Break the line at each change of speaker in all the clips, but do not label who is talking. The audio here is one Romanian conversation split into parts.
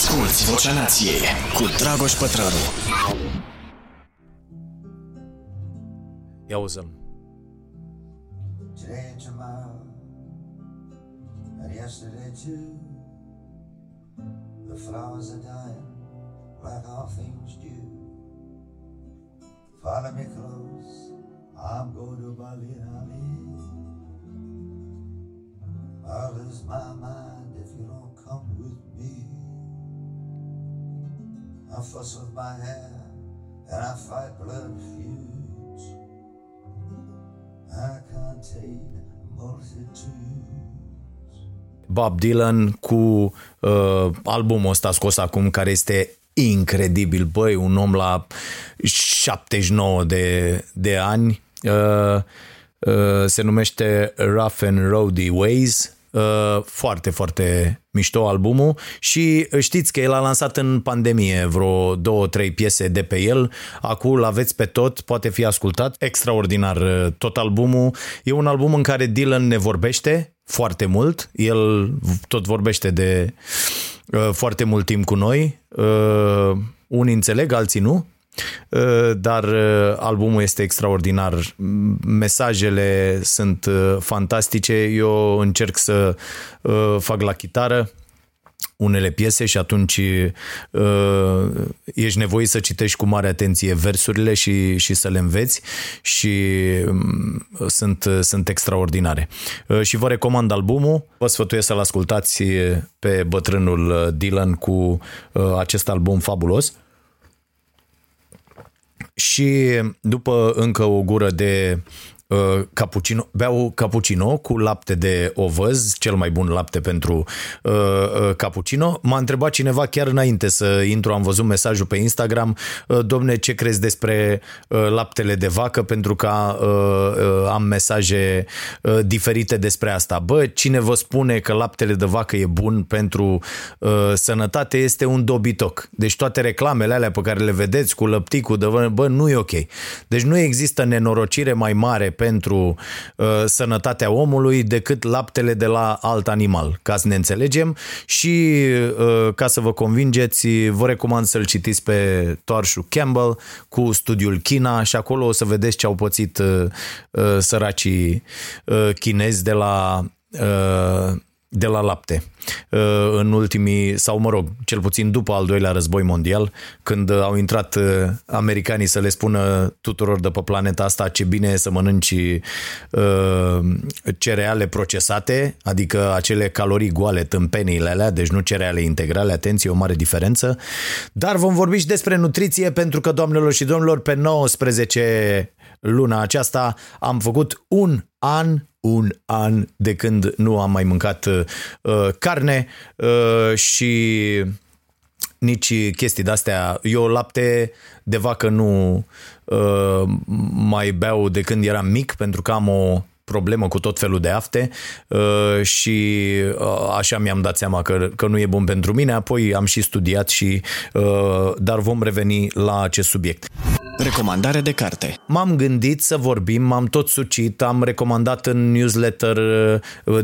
Asculți Vocea Nației cu Dragoș Pătrălu.
Ia uzăm.
Today and tomorrow, and yesterday too. The flowers are dying like all things do. Follow me close, I'm going to Berlin, Ali. I'll lose my mind if you don't come with me. I fuss with my hair and I fight blood feuds. I contain multitudes.
Bob Dylan cu uh, albumul ăsta scos acum care este incredibil, băi, un om la 79 de, de ani uh, uh, se numește Rough and Roady Ways Uh, foarte, foarte mișto albumul și știți că el a lansat în pandemie vreo două, trei piese de pe el. Acum îl aveți pe tot, poate fi ascultat. Extraordinar uh, tot albumul. E un album în care Dylan ne vorbește foarte mult. El tot vorbește de uh, foarte mult timp cu noi. Uh, unii înțeleg, alții nu. Uh, dar uh, albumul este extraordinar. Mesajele sunt uh, fantastice. Eu încerc să fac la chitară unele piese și atunci uh, ești nevoit să citești cu mare atenție versurile și, și să le înveți și um, sunt, sunt extraordinare. Uh, și vă recomand albumul, vă sfătuiesc să-l ascultați pe bătrânul Dylan cu uh, acest album fabulos și după încă o gură de uh, cappuccino, beau cappuccino cu lapte de ovăz, cel mai bun lapte pentru uh, uh, cappuccino. M-a întrebat cineva chiar înainte să intru, am văzut mesajul pe Instagram, uh, domne, ce crezi despre uh, laptele de vacă, pentru că uh, uh, am mesaje uh, diferite despre asta. Bă, cine vă spune că laptele de vacă e bun pentru uh, sănătate este un dobitoc. Deci toate reclamele alea pe care le vedeți cu lăpticul, de, bă, nu e ok. Deci nu există nenorocire mai mare pentru uh, sănătatea omului decât laptele de la alt animal, ca să ne înțelegem. Și uh, ca să vă convingeți, vă recomand să-l citiți pe Toarșu Campbell cu studiul China și acolo o să vedeți ce au pățit uh, uh, săracii uh, chinezi de la uh, de la lapte uh, în ultimii, sau mă rog, cel puțin după al doilea război mondial, când au intrat uh, americanii să le spună tuturor de pe planeta asta ce bine e să mănânci uh, cereale procesate, adică acele calorii goale, tâmpenile alea, deci nu cereale integrale, atenție, o mare diferență. Dar vom vorbi și despre nutriție pentru că, doamnelor și domnilor, pe 19 luna aceasta am făcut un an un an de când nu am mai mâncat uh, carne uh, și nici chestii de-astea. Eu lapte de vacă nu uh, mai beau de când eram mic pentru că am o problemă cu tot felul de afte uh, și uh, așa mi-am dat seama că, că nu e bun pentru mine, apoi am și studiat și uh, dar vom reveni la acest subiect.
Recomandare de carte.
M-am gândit să vorbim, m-am tot sucit, am recomandat în newsletter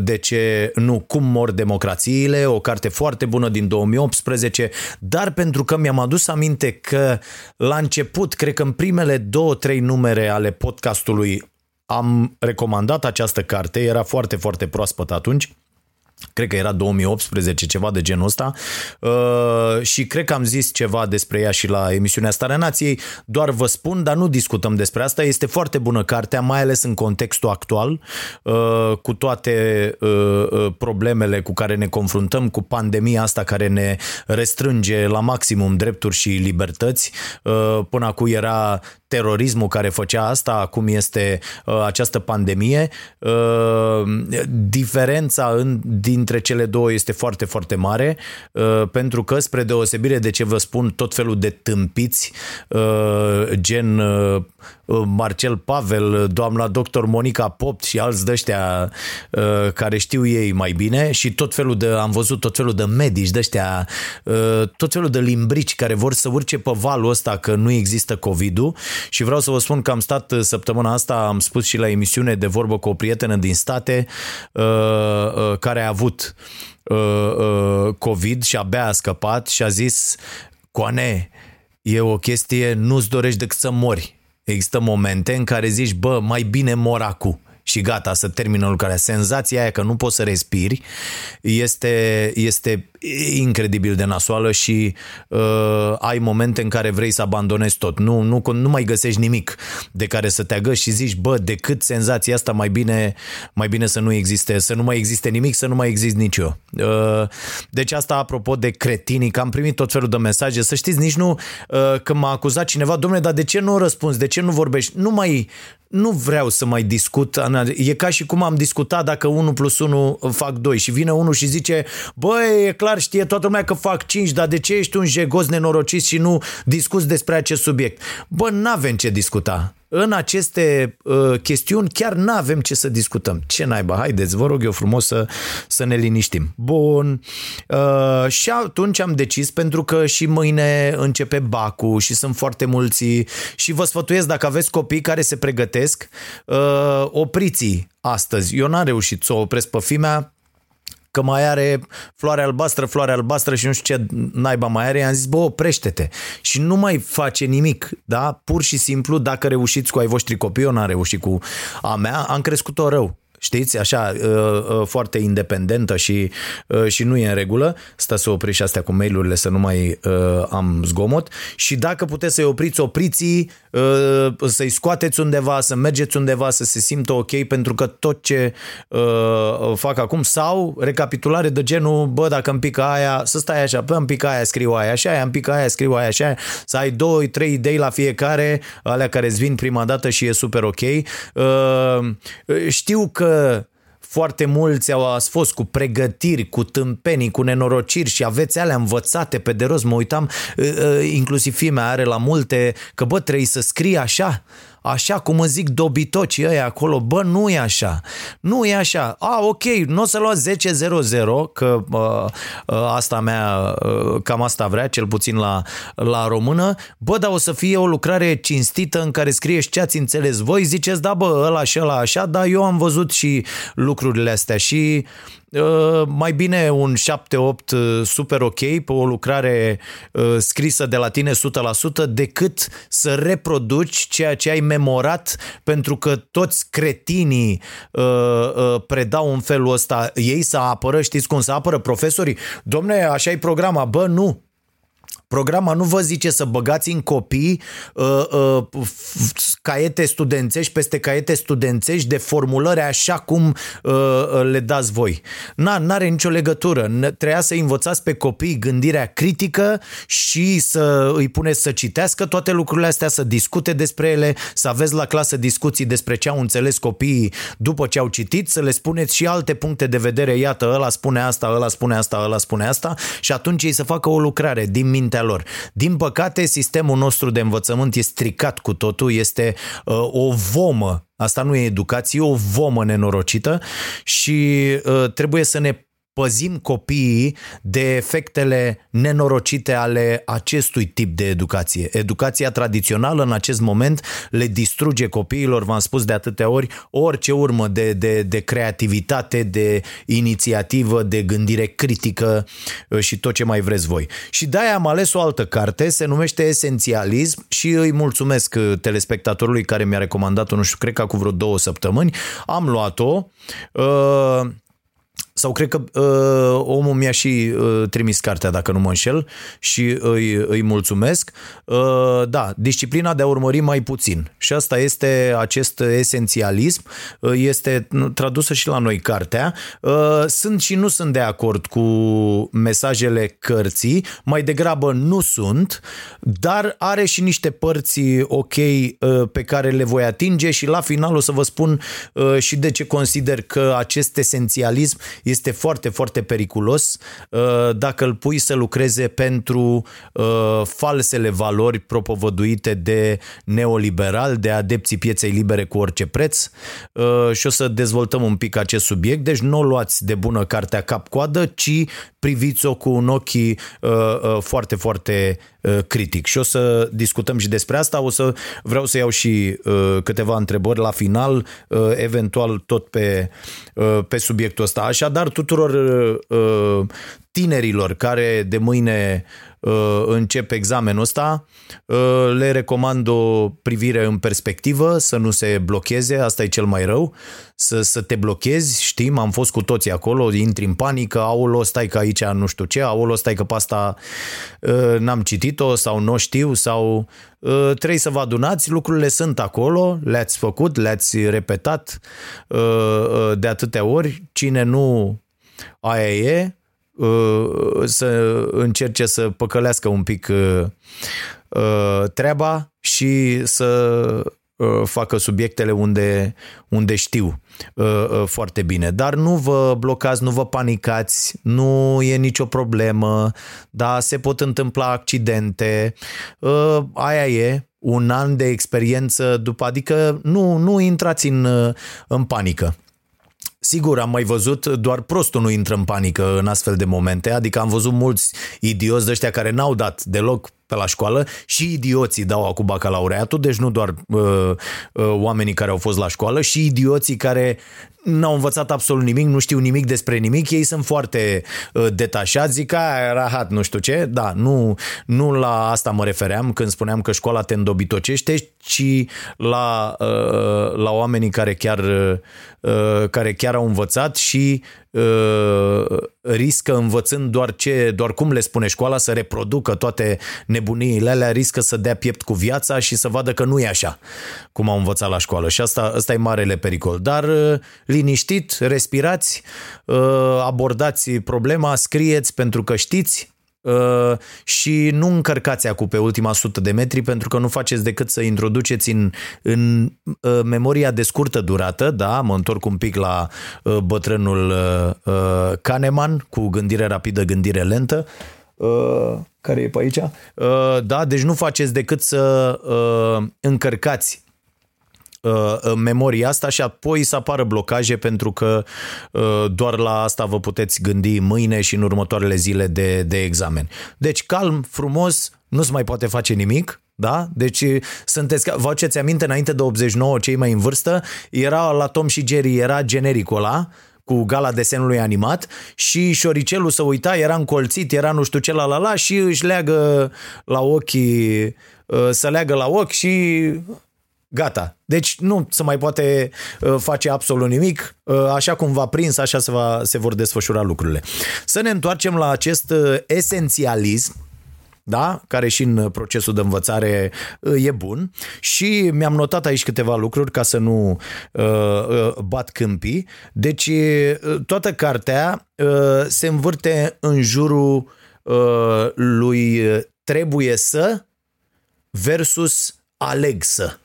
de ce nu, cum mor democrațiile, o carte foarte bună din 2018, dar pentru că mi-am adus aminte că la început, cred că în primele două, trei numere ale podcastului am recomandat această carte, era foarte, foarte proaspăt atunci, cred că era 2018, ceva de genul ăsta. Uh, și cred că am zis ceva despre ea și la emisiunea Starea Nației, doar vă spun, dar nu discutăm despre asta, este foarte bună cartea, mai ales în contextul actual, uh, cu toate uh, problemele cu care ne confruntăm, cu pandemia asta care ne restrânge la maximum drepturi și libertăți, până acum era terorismul care făcea asta, acum este uh, această pandemie. Uh, diferența în, dintre cele două este foarte, foarte mare, uh, pentru că, spre deosebire de ce vă spun, tot felul de tâmpiți, uh, gen uh, Marcel Pavel, doamna doctor Monica Popt și alți de ăștia uh, care știu ei mai bine și tot felul de, am văzut tot felul de medici de ăștia, uh, tot felul de limbrici care vor să urce pe valul ăsta că nu există COVID-ul și vreau să vă spun că am stat săptămâna asta, am spus și la emisiune de vorbă cu o prietenă din state uh, care a avut uh, uh, COVID și abia a scăpat și a zis Coane, e o chestie, nu-ți dorești decât să mori. Există momente în care zici, bă, mai bine mor acum și gata, să termină lucrarea. Senzația aia că nu poți să respiri este, este incredibil de nasoală și uh, ai momente în care vrei să abandonezi tot. Nu, nu, nu mai găsești nimic de care să te agăși și zici, bă, decât senzația asta, mai bine, mai bine să nu existe, să nu mai existe nimic, să nu mai existe nici eu. Uh, deci asta apropo de cretinii, că am primit tot felul de mesaje, să știți, nici nu uh, că m-a acuzat cineva, domnule, dar de ce nu răspunzi, de ce nu vorbești? Nu mai, nu vreau să mai discut. E ca și cum am discutat dacă 1 plus 1 fac 2 și vine unul și zice, băi, e clar, știe toată lumea că fac 5, dar de ce ești un jegos nenorocit și nu discuți despre acest subiect? Bă, n-avem ce discuta în aceste uh, chestiuni chiar nu avem ce să discutăm. Ce naiba, haideți, vă rog eu frumos să, să ne liniștim. Bun. Uh, și atunci am decis, pentru că și mâine începe Bacu și sunt foarte mulți și vă sfătuiesc dacă aveți copii care se pregătesc, uh, opriți astăzi. Eu n-am reușit să o opresc pe fimea, că mai are floare albastră, floare albastră și nu știu ce naiba mai are, i-am zis, bă, oprește-te și nu mai face nimic, da? Pur și simplu, dacă reușiți cu ai voștri copii, eu n-am reușit cu a mea, am crescut-o rău știți, așa, uh, uh, foarte independentă și, uh, și nu e în regulă. Stă să opriți astea cu mail-urile să nu mai am zgomot și dacă puteți să-i opriți, opriți să-i scoateți undeva, să mergeți undeva, să se simtă ok pentru că tot ce fac acum sau recapitulare de genul, bă, dacă îmi pică aia, să stai așa, bă, îmi pică aia, scriu aia, așa, aia, îmi pică aia, scriu aia, așa, să ai două, trei idei la fiecare, alea care îți vin prima dată și e super ok. Știu că foarte mulți au ați fost cu pregătiri, cu tâmpenii, cu nenorociri și aveți alea învățate pe de rost. Mă uitam, inclusiv fimea are la multe, că bă, trebuie să scrii așa, așa cum îmi zic dobitocii ăia acolo, bă, nu e așa, nu e așa, a, ok, nu o să luați 10-0-0, că uh, uh, asta mea, uh, cam asta vrea, cel puțin la, la română, bă, dar o să fie o lucrare cinstită în care scrie și ce ați înțeles voi, ziceți, da, bă, ăla și ăla așa, dar eu am văzut și lucrurile astea și Uh, mai bine un 7-8 uh, super ok pe o lucrare uh, scrisă de la tine 100% decât să reproduci ceea ce ai memorat pentru că toți cretinii predau în felul ăsta. Ei să apără, știți cum să apără profesorii? Domne, așa e programa. Bă, nu. Programa nu vă zice să băgați în copii uh, uh, caiete studențești peste caiete studențești de formulări așa cum uh, uh le dați voi. Na, n-are nicio legătură. Treia să învățați pe copii gândirea critică și să îi puneți să citească toate lucrurile astea, să discute despre ele, să aveți la clasă discuții despre ce au înțeles copiii după ce au citit, să le spuneți și alte puncte de vedere, iată, ăla spune asta, ăla spune asta, ăla spune asta și atunci ei să facă o lucrare din minte mintea lor. Din păcate, sistemul nostru de învățământ este stricat cu totul, este uh, o vomă Asta nu e educație, e o vomă nenorocită și uh, trebuie să ne păzim copiii de efectele nenorocite ale acestui tip de educație. Educația tradițională în acest moment le distruge copiilor, v-am spus de atâtea ori, orice urmă de, de, de creativitate, de inițiativă, de gândire critică uh, și tot ce mai vreți voi. Și de-aia am ales o altă carte, se numește Esențialism și îi mulțumesc uh, telespectatorului care mi-a recomandat-o, nu știu, cred că cu vreo două săptămâni. Am luat-o. Uh, sau cred că uh, omul mi-a și uh, trimis cartea, dacă nu mă înșel, și îi, îi mulțumesc. Uh, da, disciplina de a urmări mai puțin. Și asta este acest esențialism, uh, este tradusă și la noi cartea. Uh, sunt și nu sunt de acord cu mesajele cărții, mai degrabă nu sunt, dar are și niște părți ok uh, pe care le voi atinge și la final o să vă spun uh, și de ce consider că acest esențialism este foarte, foarte periculos uh, dacă îl pui să lucreze pentru uh, falsele valori propovăduite de neoliberal, de adepții pieței libere cu orice preț uh, și o să dezvoltăm un pic acest subiect. Deci nu o luați de bună cartea cap-coadă, ci priviți-o cu un ochi foarte, foarte uh, critic. Și o să discutăm și despre asta, o să vreau să iau și uh, câteva întrebări la final, uh, eventual tot pe, uh, pe subiectul ăsta. Așadar, tuturor uh, tinerilor care de mâine uh, încep examenul ăsta, uh, le recomand o privire în perspectivă, să nu se blocheze, asta e cel mai rău, să, să te blochezi, știm, am fost cu toții acolo, intri în panică, aolo, stai că aici nu știu ce, aolo, stai că pe asta uh, n-am citit-o sau nu știu sau uh, trebuie să vă adunați, lucrurile sunt acolo, le-ați făcut, le-ați repetat uh, uh, de atâtea ori, cine nu aia e, Uh, să încerce să păcălească un pic uh, uh, treaba și să facă subiectele unde, unde știu foarte bine. Dar nu vă blocați, nu vă panicați, nu e nicio problemă, da, se pot întâmpla accidente, aia e, un an de experiență după, adică nu, nu intrați în, în panică. Sigur, am mai văzut, doar prostul nu intră în panică în astfel de momente, adică am văzut mulți idioți de ăștia care n-au dat deloc pe la școală și idioții dau acum bacalaureatul, deci nu doar uh, uh, oamenii care au fost la școală, și idioții care n-au învățat absolut nimic, nu știu nimic despre nimic, ei sunt foarte uh, detașați, zic că rahat, nu știu ce, da, nu, nu la asta mă refeream când spuneam că școala te îndobitocește, ci la, uh, la oamenii care chiar, uh, care chiar au învățat și uh, riscă învățând doar ce, doar cum le spune școala să reproducă toate nebuniile alea, riscă să dea piept cu viața și să vadă că nu e așa cum au învățat la școală și asta, asta e marele pericol. Dar uh, liniștit, respirați, uh, abordați problema, scrieți pentru că știți Uh, și nu încărcați acum pe ultima sută de metri pentru că nu faceți decât să introduceți în, în uh, memoria de scurtă durată, da, mă întorc un pic la uh, bătrânul Kahneman cu gândire rapidă, gândire lentă, care e pe aici, da, deci nu faceți decât să încărcați uh, memoria asta și apoi să apară blocaje pentru că uh, doar la asta vă puteți gândi mâine și în următoarele zile de, de examen. Deci calm, frumos, nu se mai poate face nimic, da? Deci sunteți, vă aduceți aminte, înainte de 89, cei mai în vârstă, era la Tom și Jerry, era genericul ăla, cu gala desenului animat și șoricelul să uita, era încolțit, era nu știu ce la la la și își leagă la ochi, uh, să leagă la ochi și Gata. Deci nu se mai poate uh, face absolut nimic. Uh, așa cum va prins, așa se, va, se vor desfășura lucrurile. Să ne întoarcem la acest uh, esențialism da? care și în procesul de învățare e bun și mi-am notat aici câteva lucruri ca să nu uh, bat câmpii. Deci toată cartea uh, se învârte în jurul uh, lui trebuie să versus aleg să.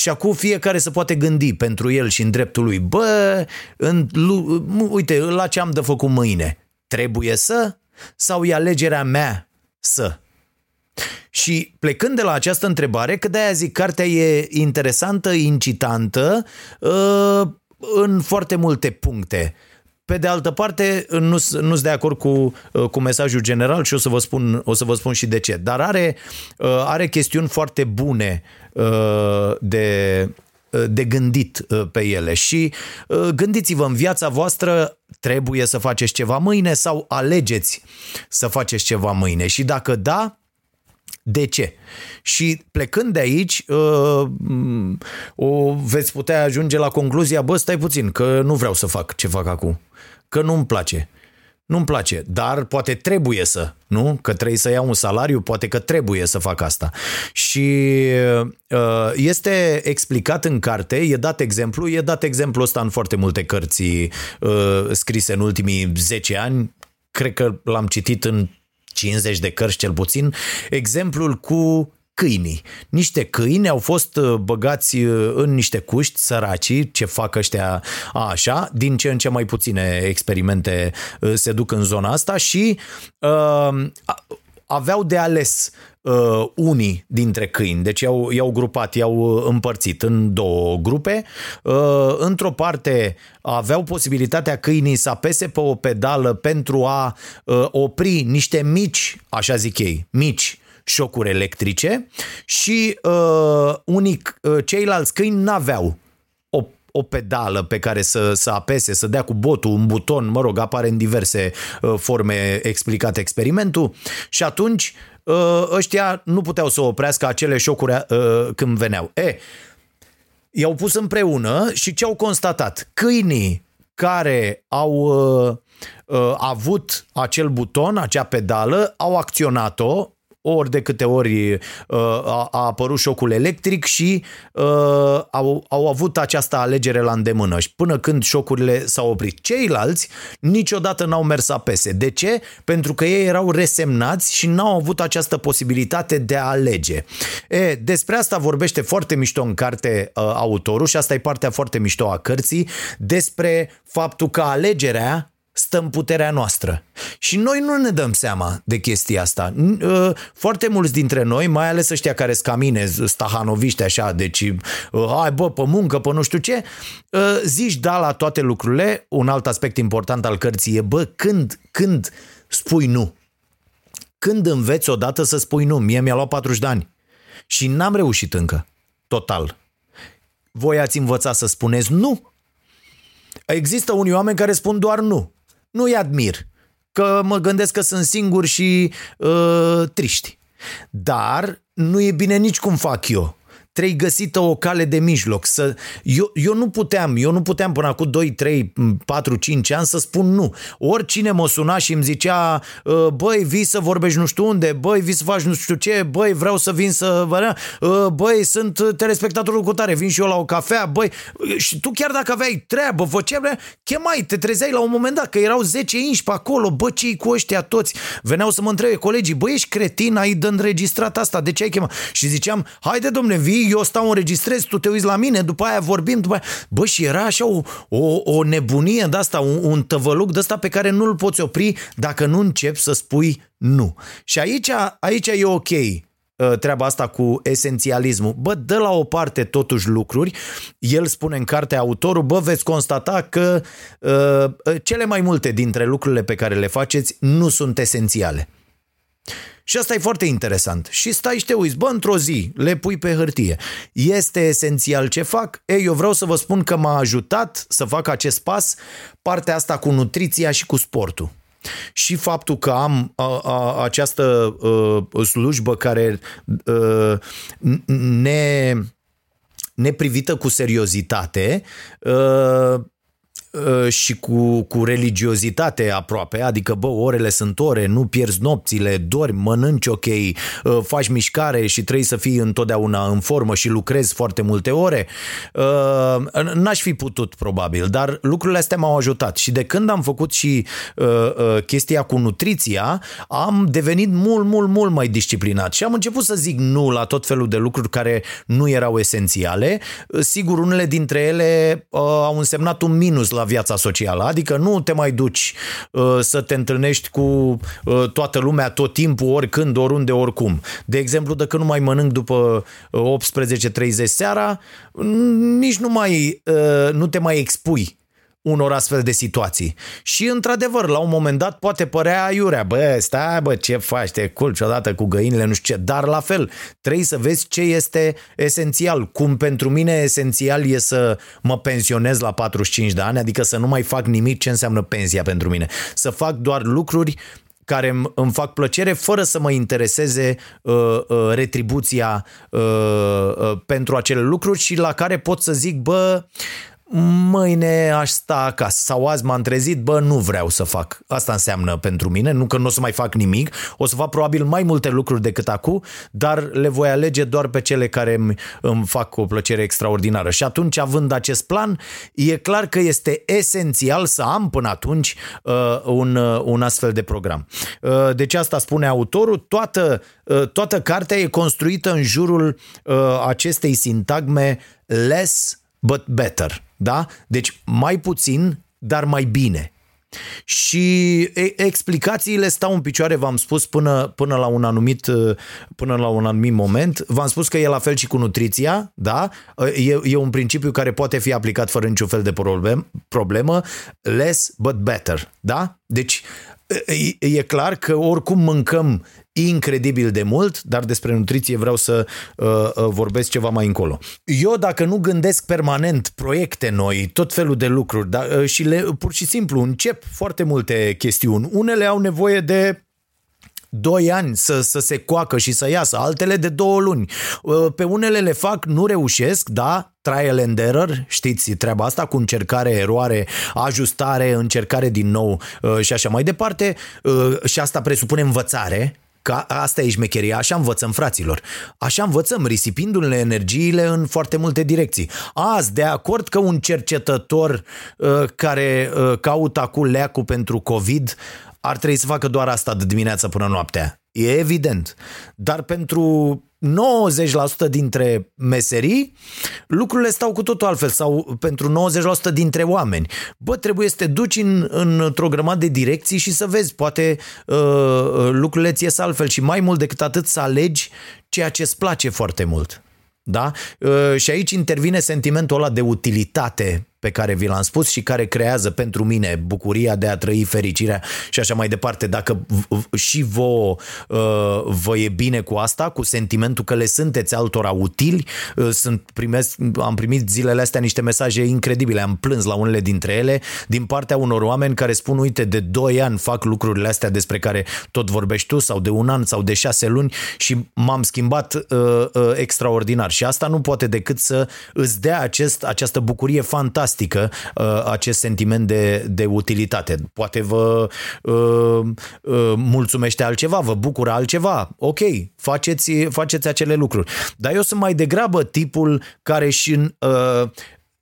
Și acum fiecare se poate gândi pentru el și în dreptul lui. Bă, în, uite, la ce am de făcut mâine? Trebuie să? Sau e alegerea mea să? Și plecând de la această întrebare, că de-aia zic, cartea e interesantă, incitantă, uh, în foarte multe puncte. Pe de altă parte, nu sunt de acord cu, uh, cu mesajul general și o să, vă spun, o să vă spun și de ce. Dar are, uh, are chestiuni foarte bune uh, de, de gândit pe ele și gândiți-vă în viața voastră trebuie să faceți ceva mâine sau alegeți să faceți ceva mâine și dacă da, de ce? Și plecând de aici, o veți putea ajunge la concluzia, bă, stai puțin, că nu vreau să fac ce fac acum că nu-mi place. Nu-mi place, dar poate trebuie să, nu? Că trebuie să iau un salariu, poate că trebuie să fac asta. Și uh, este explicat în carte, e dat exemplu, e dat exemplu ăsta în foarte multe cărți uh, scrise în ultimii 10 ani, cred că l-am citit în 50 de cărți cel puțin, exemplul cu câinii. Niște câini au fost uh, băgați uh, în niște cuști săraci, ce fac ăștia a, așa, din ce în ce mai puține experimente uh, se duc în zona asta și uh, aveau de ales uh, unii dintre câini, deci i-au, i-au grupat, i-au uh, împărțit în două grupe. Uh, într-o parte aveau posibilitatea câinii să apese pe o pedală pentru a uh, opri niște mici, așa zic ei, mici șocuri electrice și uh, unii, uh, ceilalți câini n-aveau o, o pedală pe care să, să apese, să dea cu botul un buton, mă rog, apare în diverse uh, forme explicat experimentul și atunci uh, ăștia nu puteau să oprească acele șocuri uh, când veneau. E, i-au pus împreună și ce au constatat? Câinii care au uh, uh, avut acel buton, acea pedală, au acționat-o ori de câte ori uh, a, a apărut șocul electric și uh, au, au avut această alegere la îndemână și până când șocurile s-au oprit. Ceilalți niciodată n-au mers să apese. De ce? Pentru că ei erau resemnați și n-au avut această posibilitate de a alege. E, despre asta vorbește foarte mișto în carte uh, autorul și asta e partea foarte mișto a cărții despre faptul că alegerea stă în puterea noastră. Și noi nu ne dăm seama de chestia asta. Ă, foarte mulți dintre noi, mai ales ăștia care scamine, stahanoviști așa, deci ă, hai bă, pe muncă, pe nu știu ce, ă, zici da la toate lucrurile. Un alt aspect important al cărții e, bă, când, când spui nu? Când înveți odată să spui nu? Mie mi-a luat 40 de ani și n-am reușit încă, total. Voi ați învățat să spuneți nu? Există unii oameni care spun doar nu nu-i admir, că mă gândesc că sunt singuri și uh, triști. Dar nu e bine nici cum fac eu trebuie găsită o cale de mijloc. Să, eu, eu nu puteam, eu nu puteam până acum 2, 3, 4, 5 ani să spun nu. Oricine mă suna și îmi zicea, ă, băi, vii să vorbești nu știu unde, băi, vii să faci nu știu ce, băi, vreau să vin să... Ă, băi, sunt telespectatorul cu tare, vin și eu la o cafea, băi, și tu chiar dacă aveai treabă, făceai, chemai, te trezeai la un moment dat, că erau 10 inși pe acolo, bă, ce cu ăștia toți? Veneau să mă întrebe colegii, băi, ești cretin, ai de înregistrat asta, de ce ai chemat? Și ziceam, haide domne, vii, eu stau înregistrez, tu te uiți la mine, după aia vorbim, după aia... Bă, și era așa o, o, o nebunie de asta, un, un tăvăluc de asta pe care nu-l poți opri dacă nu începi să spui nu. Și aici, aici e ok ă, treaba asta cu esențialismul. Bă, dă la o parte totuși lucruri. El spune în cartea autorul, bă, veți constata că uh, cele mai multe dintre lucrurile pe care le faceți nu sunt esențiale. Și asta e foarte interesant. Și stai și te uiți, bă, într-o zi, le pui pe hârtie. Este esențial ce fac? Ei, eu vreau să vă spun că m-a ajutat să fac acest pas partea asta cu nutriția și cu sportul. Și faptul că am a, a, această a, slujbă care a, ne neprivită cu seriozitate, Uh, și cu, cu religiozitate aproape, adică bă, orele sunt ore, nu pierzi nopțile, dormi, mănânci ok, uh, faci mișcare și trebuie să fii întotdeauna în formă și lucrezi foarte multe ore, uh, n-aș fi putut probabil, dar lucrurile astea m-au ajutat. Și de când am făcut și chestia cu nutriția, am devenit mult, mult, mult mai disciplinat. Și am început să zic nu la tot felul de lucruri care nu erau esențiale. Sigur, unele dintre ele au însemnat un minus la la viața socială, adică nu te mai duci uh, să te întâlnești cu uh, toată lumea tot timpul, oricând, oriunde, oricum. De exemplu, dacă nu mai mănânc după 18.30 uh, seara, nici nu mai uh, nu te mai expui unor astfel de situații. Și într-adevăr, la un moment dat poate părea iurea, bă, stai bă, ce faci, te culci odată cu găinile, nu știu ce, dar la fel, trebuie să vezi ce este esențial. Cum pentru mine esențial e să mă pensionez la 45 de ani, adică să nu mai fac nimic ce înseamnă pensia pentru mine. Să fac doar lucruri care îmi fac plăcere fără să mă intereseze uh, uh, retribuția uh, uh, pentru acele lucruri și la care pot să zic, bă, mâine aș sta acasă sau azi m-am trezit, bă, nu vreau să fac. Asta înseamnă pentru mine, nu că nu o să mai fac nimic, o să fac probabil mai multe lucruri decât acum, dar le voi alege doar pe cele care îmi, îmi fac o plăcere extraordinară. Și atunci, având acest plan, e clar că este esențial să am până atunci uh, un, uh, un astfel de program. Uh, deci asta spune autorul, toată, uh, toată cartea e construită în jurul uh, acestei sintagme less but better. Da? Deci mai puțin, dar mai bine. și explicațiile stau în picioare, v-am spus, până, până, la un anumit, până la un anumit moment. V-am spus că e la fel și cu nutriția, da? E, e un principiu care poate fi aplicat fără niciun fel de problem, problemă. Less but better, da? Deci e, e clar că oricum mâncăm incredibil de mult, dar despre nutriție vreau să uh, uh, vorbesc ceva mai încolo. Eu dacă nu gândesc permanent proiecte noi, tot felul de lucruri, da, uh, și le, pur și simplu încep foarte multe chestiuni, unele au nevoie de 2 ani să, să se coacă și să iasă, altele de două luni. Uh, pe unele le fac, nu reușesc, da, trial and error, știți treaba asta cu încercare, eroare, ajustare, încercare din nou uh, și așa mai departe și asta presupune învățare, Că asta e șmecheria, așa învățăm fraților. Așa învățăm, risipindu-ne energiile în foarte multe direcții. Azi, de acord că un cercetător uh, care uh, caută acum leacul pentru COVID ar trebui să facă doar asta de dimineața până noaptea. E evident. Dar pentru 90% dintre meserii, lucrurile stau cu totul altfel sau pentru 90% dintre oameni. Bă, trebuie să te duci în, într-o grămadă de direcții și să vezi, poate uh, lucrurile ți ies altfel și mai mult decât atât să alegi ceea ce îți place foarte mult. Da? Uh, și aici intervine sentimentul ăla de utilitate pe care vi l-am spus și care creează pentru mine bucuria de a trăi fericirea și așa mai departe. Dacă și vă, uh, vă e bine cu asta, cu sentimentul că le sunteți altora utili, uh, sunt, primesc, am primit zilele astea niște mesaje incredibile, am plâns la unele dintre ele din partea unor oameni care spun, uite, de 2 ani fac lucrurile astea despre care tot vorbești tu sau de un an sau de 6 luni și m-am schimbat uh, uh, extraordinar. Și asta nu poate decât să îți dea acest, această bucurie fantastică fantastică uh, acest sentiment de, de utilitate. Poate vă uh, uh, mulțumește altceva, vă bucură altceva. Ok, faceți, faceți acele lucruri. Dar eu sunt mai degrabă tipul care și uh,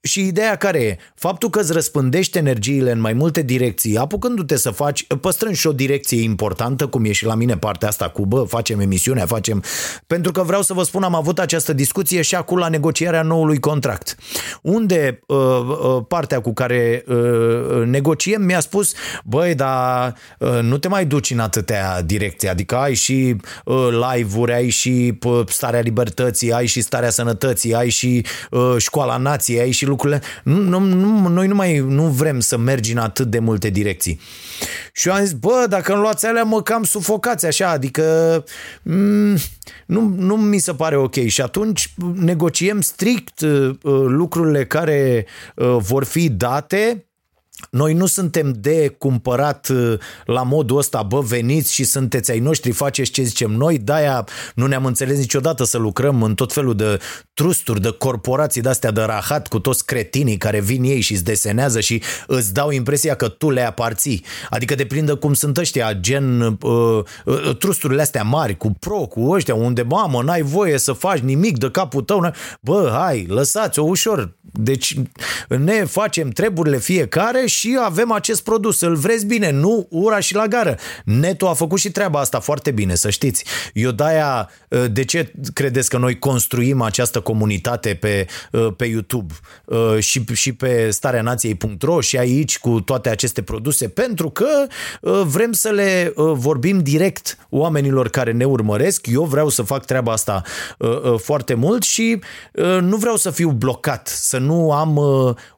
și ideea care e? Faptul că îți răspândești energiile în mai multe direcții, apucându-te să faci, păstrând și o direcție importantă, cum e și la mine partea asta cu, bă, facem emisiunea, facem... Pentru că vreau să vă spun, am avut această discuție și acum la negocierea noului contract, unde uh, uh, partea cu care uh, negociem mi-a spus, băi, dar uh, nu te mai duci în atâtea direcții, adică ai și uh, live-uri, ai și uh, starea libertății, ai și starea sănătății, ai și uh, școala nației, ai și lucrurile. Nu, nu, nu, noi nu mai nu vrem să mergi în atât de multe direcții. Și eu am zis, bă, dacă îmi luați alea, mă cam sufocați așa, adică mm, nu, nu mi se pare ok. Și atunci negociem strict uh, lucrurile care uh, vor fi date noi nu suntem de cumpărat uh, la modul ăsta, bă, veniți și sunteți ai noștri, faceți ce zicem noi, de-aia nu ne-am înțeles niciodată să lucrăm în tot felul de trusturi, de corporații de-astea de rahat cu toți cretinii care vin ei și îți desenează și îți dau impresia că tu le aparții. Adică de prindă cum sunt ăștia, gen uh, uh, trusturile astea mari, cu pro, cu ăștia, unde, mamă, n-ai voie să faci nimic de capul tău. Bă, hai, lăsați-o ușor. Deci ne facem treburile fiecare și avem acest produs. Îl vreți bine, nu ura și la gară. Neto a făcut și treaba asta foarte bine, să știți. Eu de-aia, uh, de ce credeți că noi construim această comunitate pe, uh, pe YouTube uh, și, și pe starea nației.ro și aici cu toate aceste produse? Pentru că vrem să le vorbim direct oamenilor care ne urmăresc. Eu vreau să fac treaba asta foarte mult și nu vreau să fiu blocat, să nu am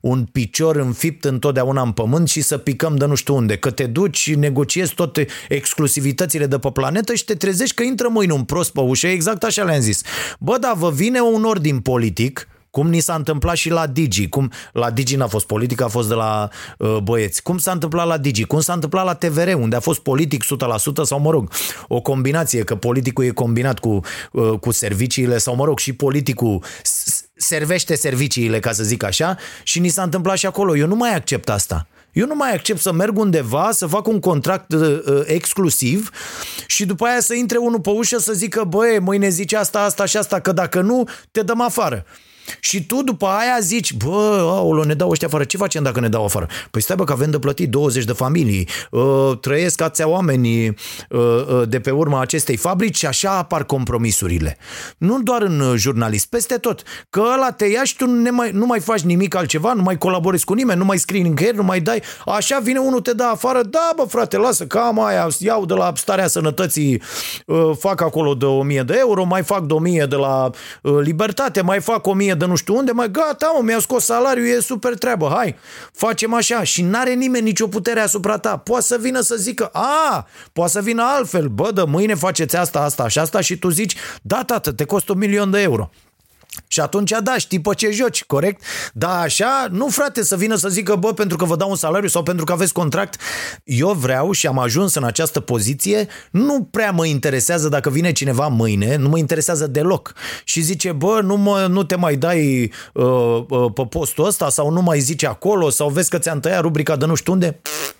un picior înfipt întotdeauna în pământ și să picăm de nu știu unde, că te duci, negociezi toate exclusivitățile de pe planetă și te trezești că intră mâine un prost pe ușă, exact așa le-am zis. Bă, da, vă vine un ordin politic, cum ni s-a întâmplat și la Digi, cum la Digi n-a fost politic, a fost de la uh, băieți. Cum s-a întâmplat la Digi, cum s-a întâmplat la TVR, unde a fost politic 100% sau mă rog, o combinație, că politicul e combinat cu, uh, cu serviciile sau mă rog, și politicul servește serviciile, ca să zic așa, și ni s-a întâmplat și acolo. Eu nu mai accept asta. Eu nu mai accept să merg undeva, să fac un contract uh, uh, exclusiv și după aia să intre unul pe ușă să zică, băi, mâine zice asta, asta și asta, că dacă nu, te dăm afară. Și tu după aia zici, bă, aolo, ne dau ăștia afară, ce facem dacă ne dau afară? Păi stai bă că avem de plătit 20 de familii, uh, trăiesc ația oamenii uh, uh, de pe urma acestei fabrici și așa apar compromisurile. Nu doar în uh, jurnalist, peste tot. Că ăla te ia și tu nu mai, nu mai faci nimic altceva, nu mai colaborezi cu nimeni, nu mai scrii nicăieri, nu mai dai. Așa vine unul, te dă afară, da bă frate, lasă că am aia, iau de la starea sănătății, uh, fac acolo de 1000 de euro, mai fac de 1000 de la uh, libertate, mai fac 1000 de nu știu unde, mai gata, mă, mi-a scos salariul, e super treabă, hai, facem așa și n-are nimeni nicio putere asupra ta. Poate să vină să zică, a, poate să vină altfel, bă, de mâine faceți asta, asta și asta și tu zici, da, tată, te costă un milion de euro. Și atunci, da, știi pe ce joci, corect? Da, așa, nu frate să vină să zică, bă, pentru că vă dau un salariu sau pentru că aveți contract. Eu vreau și am ajuns în această poziție, nu prea mă interesează dacă vine cineva mâine, nu mă interesează deloc. Și zice, bă, nu, mă, nu te mai dai uh, uh, pe postul ăsta sau nu mai zice acolo sau vezi că ți-am tăiat rubrica de nu știu unde. Pff,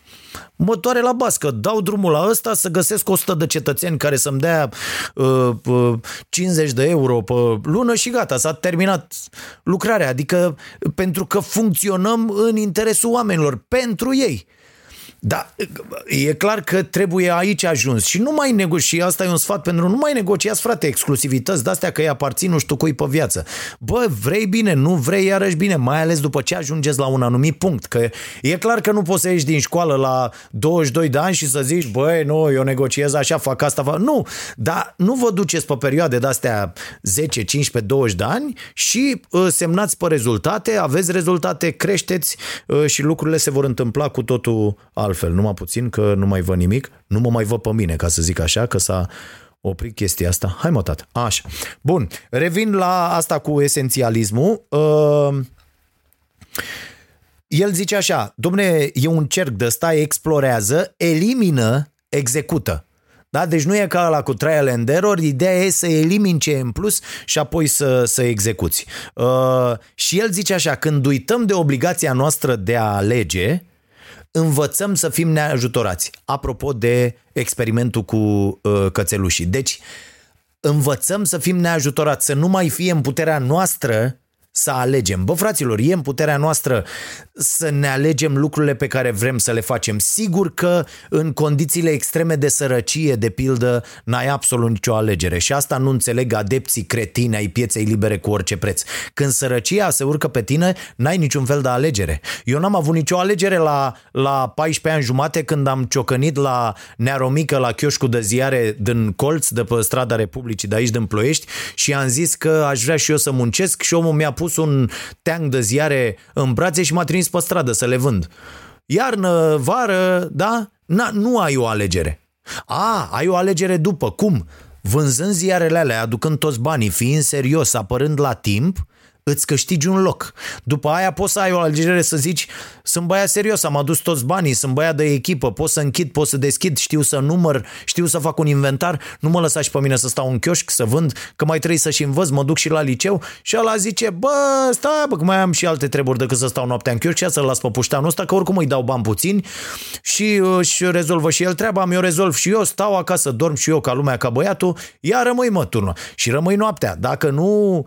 mă doare la bască, dau drumul la ăsta să găsesc 100 de cetățeni care să-mi dea uh, uh, 50 de euro pe lună și gata, s-a terminat lucrarea. Adică pentru că funcționăm în interesul oamenilor, pentru ei. Da, e clar că trebuie aici ajuns și nu mai negoci, asta e un sfat pentru nu mai negociați, frate, exclusivități de-astea că îi aparțin nu știu cui pe viață. Bă, vrei bine, nu vrei iarăși bine, mai ales după ce ajungeți la un anumit punct, că e clar că nu poți să ieși din școală la 22 de ani și să zici, băi, nu, eu negociez așa, fac asta, fac... Nu, dar nu vă duceți pe perioade de-astea 10, 15, 20 de ani și uh, semnați pe rezultate, aveți rezultate, creșteți uh, și lucrurile se vor întâmpla cu totul altfel, numai puțin că nu mai văd nimic, nu mă mai văd pe mine, ca să zic așa, că s-a oprit chestia asta. Hai mă, tată. Așa. Bun, revin la asta cu esențialismul. Uh, el zice așa, domne, e un cerc de ăsta, explorează, elimină, execută. Da? Deci nu e ca la cu trial and error, ideea e să elimini ce e în plus și apoi să, să execuți. Uh, și el zice așa, când uităm de obligația noastră de a alege, învățăm să fim neajutorați. Apropo de experimentul cu uh, cățelușii. Deci, învățăm să fim neajutorați, să nu mai fie în puterea noastră să alegem. Bă, fraților, e în puterea noastră să ne alegem lucrurile pe care vrem să le facem. Sigur că în condițiile extreme de sărăcie, de pildă, n-ai absolut nicio alegere și asta nu înțeleg adepții cretini ai pieței libere cu orice preț. Când sărăcia se urcă pe tine, n-ai niciun fel de alegere. Eu n-am avut nicio alegere la, la 14 ani jumate când am ciocănit la Nearomică, la chioșcul de ziare din Colț, de pe strada Republicii de aici din Ploiești și am zis că aș vrea și eu să muncesc și omul mi-a pus un teanc de ziare în brațe și m-a trimis pe stradă să le vând. Iarnă, vară, da? Na, nu ai o alegere. A, ai o alegere după. Cum? Vânzând ziarele alea, aducând toți banii, fiind serios, apărând la timp, îți câștigi un loc. După aia poți să ai o alegere să zici sunt băiat serios, am adus toți banii, sunt băiat de echipă, pot să închid, pot să deschid, știu să număr, știu să fac un inventar, nu mă lăsa și pe mine să stau în chioșc, să vând, că mai trebuie să și învăț, mă duc și la liceu și ăla zice, bă, stai, bă, că mai am și alte treburi decât să stau noaptea în chioșc și să-l las pe pușteanul ăsta, că oricum îi dau bani puțini și își rezolvă și el treaba, mi-o rezolv și eu, stau acasă, dorm și eu ca lumea, ca băiatul, iar rămâi mă turnă și rămâi noaptea. Dacă nu uh,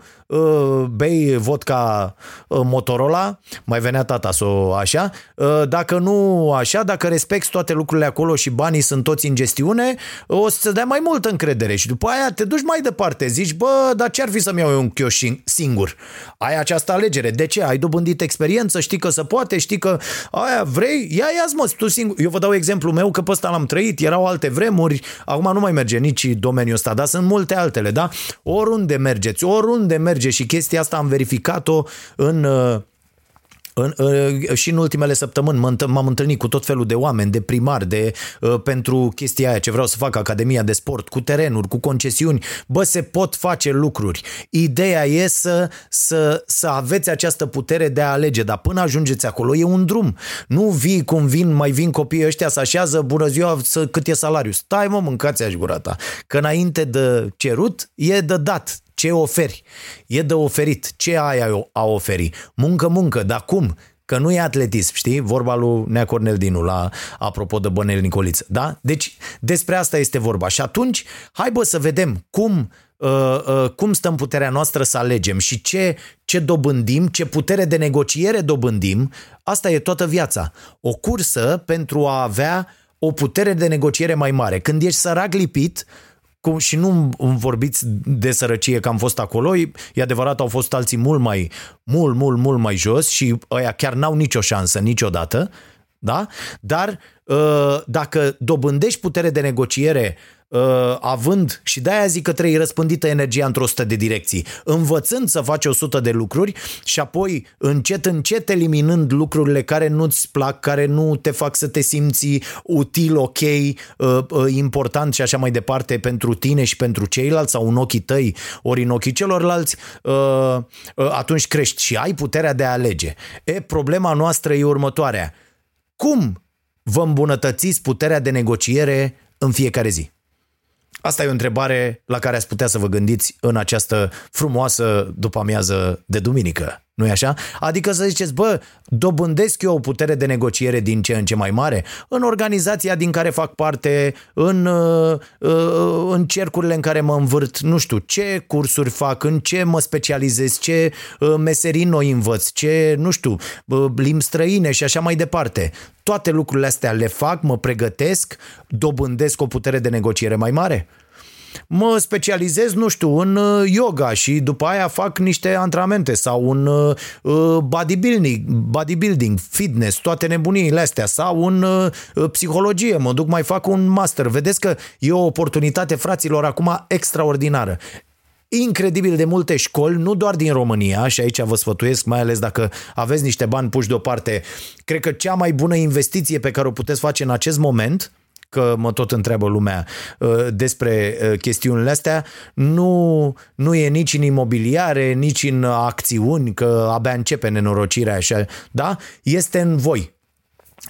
bei vodka uh, Motorola, mai venea tata să o așa, uh, dacă nu așa, dacă respecti toate lucrurile acolo și banii sunt toți în gestiune, o să dea mai multă încredere și după aia te duci mai departe, zici, bă, dar ce-ar fi să-mi iau eu un chioș singur? Ai această alegere. De ce? Ai dobândit experiență, știi că se poate, știi că aia vrei, ia ia mă, tu singur. Eu vă dau exemplu meu că pe ăsta l-am trăit, erau alte vremuri, acum nu mai merge nici domeniul ăsta, dar sunt multe altele, da? Oriunde mergeți, oriunde merge și chestia asta am verificat-o în uh, în, uh, și în ultimele săptămâni m-am întâlnit cu tot felul de oameni, de primari, de, uh, pentru chestia aia ce vreau să fac, Academia de Sport, cu terenuri, cu concesiuni. Bă, se pot face lucruri. Ideea e să, să, să aveți această putere de a alege, dar până ajungeți acolo e un drum. Nu vii cum vin, mai vin copiii ăștia să așează, bună ziua, să, cât e salariu. Stai mă, mâncați aș gura ta. Că înainte de cerut e de dat ce oferi? E de oferit. Ce ai a oferi? Muncă, muncă, dar cum? Că nu e atletism, știi? Vorba lui Nea Cornel Dinu, la, apropo de Bănel Nicoliță, da? Deci despre asta este vorba. Și atunci, hai bă să vedem cum uh, uh, cum stă în puterea noastră să alegem și ce, ce dobândim, ce putere de negociere dobândim, asta e toată viața. O cursă pentru a avea o putere de negociere mai mare. Când ești sărac lipit, cum, și nu îmi vorbiți de sărăcie că am fost acolo, e adevărat, au fost alții mult mai, mult, mult, mult mai jos și ăia chiar n-au nicio șansă niciodată, da? Dar uh, dacă dobândești putere de negociere uh, având, și de-aia zic că trebuie răspândită energia într-o sută de direcții, învățând să faci o sută de lucruri și apoi încet, încet eliminând lucrurile care nu-ți plac, care nu te fac să te simți util, ok, uh, uh, important și așa mai departe pentru tine și pentru ceilalți sau în ochii tăi ori în ochii celorlalți, uh, uh, atunci crești și ai puterea de a alege. E, problema noastră e următoarea. Cum vă îmbunătățiți puterea de negociere în fiecare zi? Asta e o întrebare la care ați putea să vă gândiți în această frumoasă după amiază de duminică nu-i așa? Adică să ziceți, bă, dobândesc eu o putere de negociere din ce în ce mai mare în organizația din care fac parte, în, uh, uh, în cercurile în care mă învârt, nu știu, ce cursuri fac, în ce mă specializez, ce uh, meserii noi învăț, ce, nu știu, limbi străine și așa mai departe. Toate lucrurile astea le fac, mă pregătesc, dobândesc o putere de negociere mai mare? Mă specializez, nu știu, în uh, yoga și după aia fac niște antrenamente sau în uh, uh, bodybuilding, bodybuilding, fitness, toate nebuniile astea sau în psihologie, mă duc mai fac un master. Vedeți că e o oportunitate, fraților, acum extraordinară. Incredibil de multe școli, nu doar din România, și aici vă sfătuiesc, mai ales dacă aveți niște bani puși deoparte, cred că cea mai bună investiție pe care o puteți face în acest moment – că mă tot întreabă lumea uh, despre uh, chestiunile astea, nu, nu e nici în imobiliare, nici în acțiuni, că abia începe nenorocirea așa, da? Este în voi.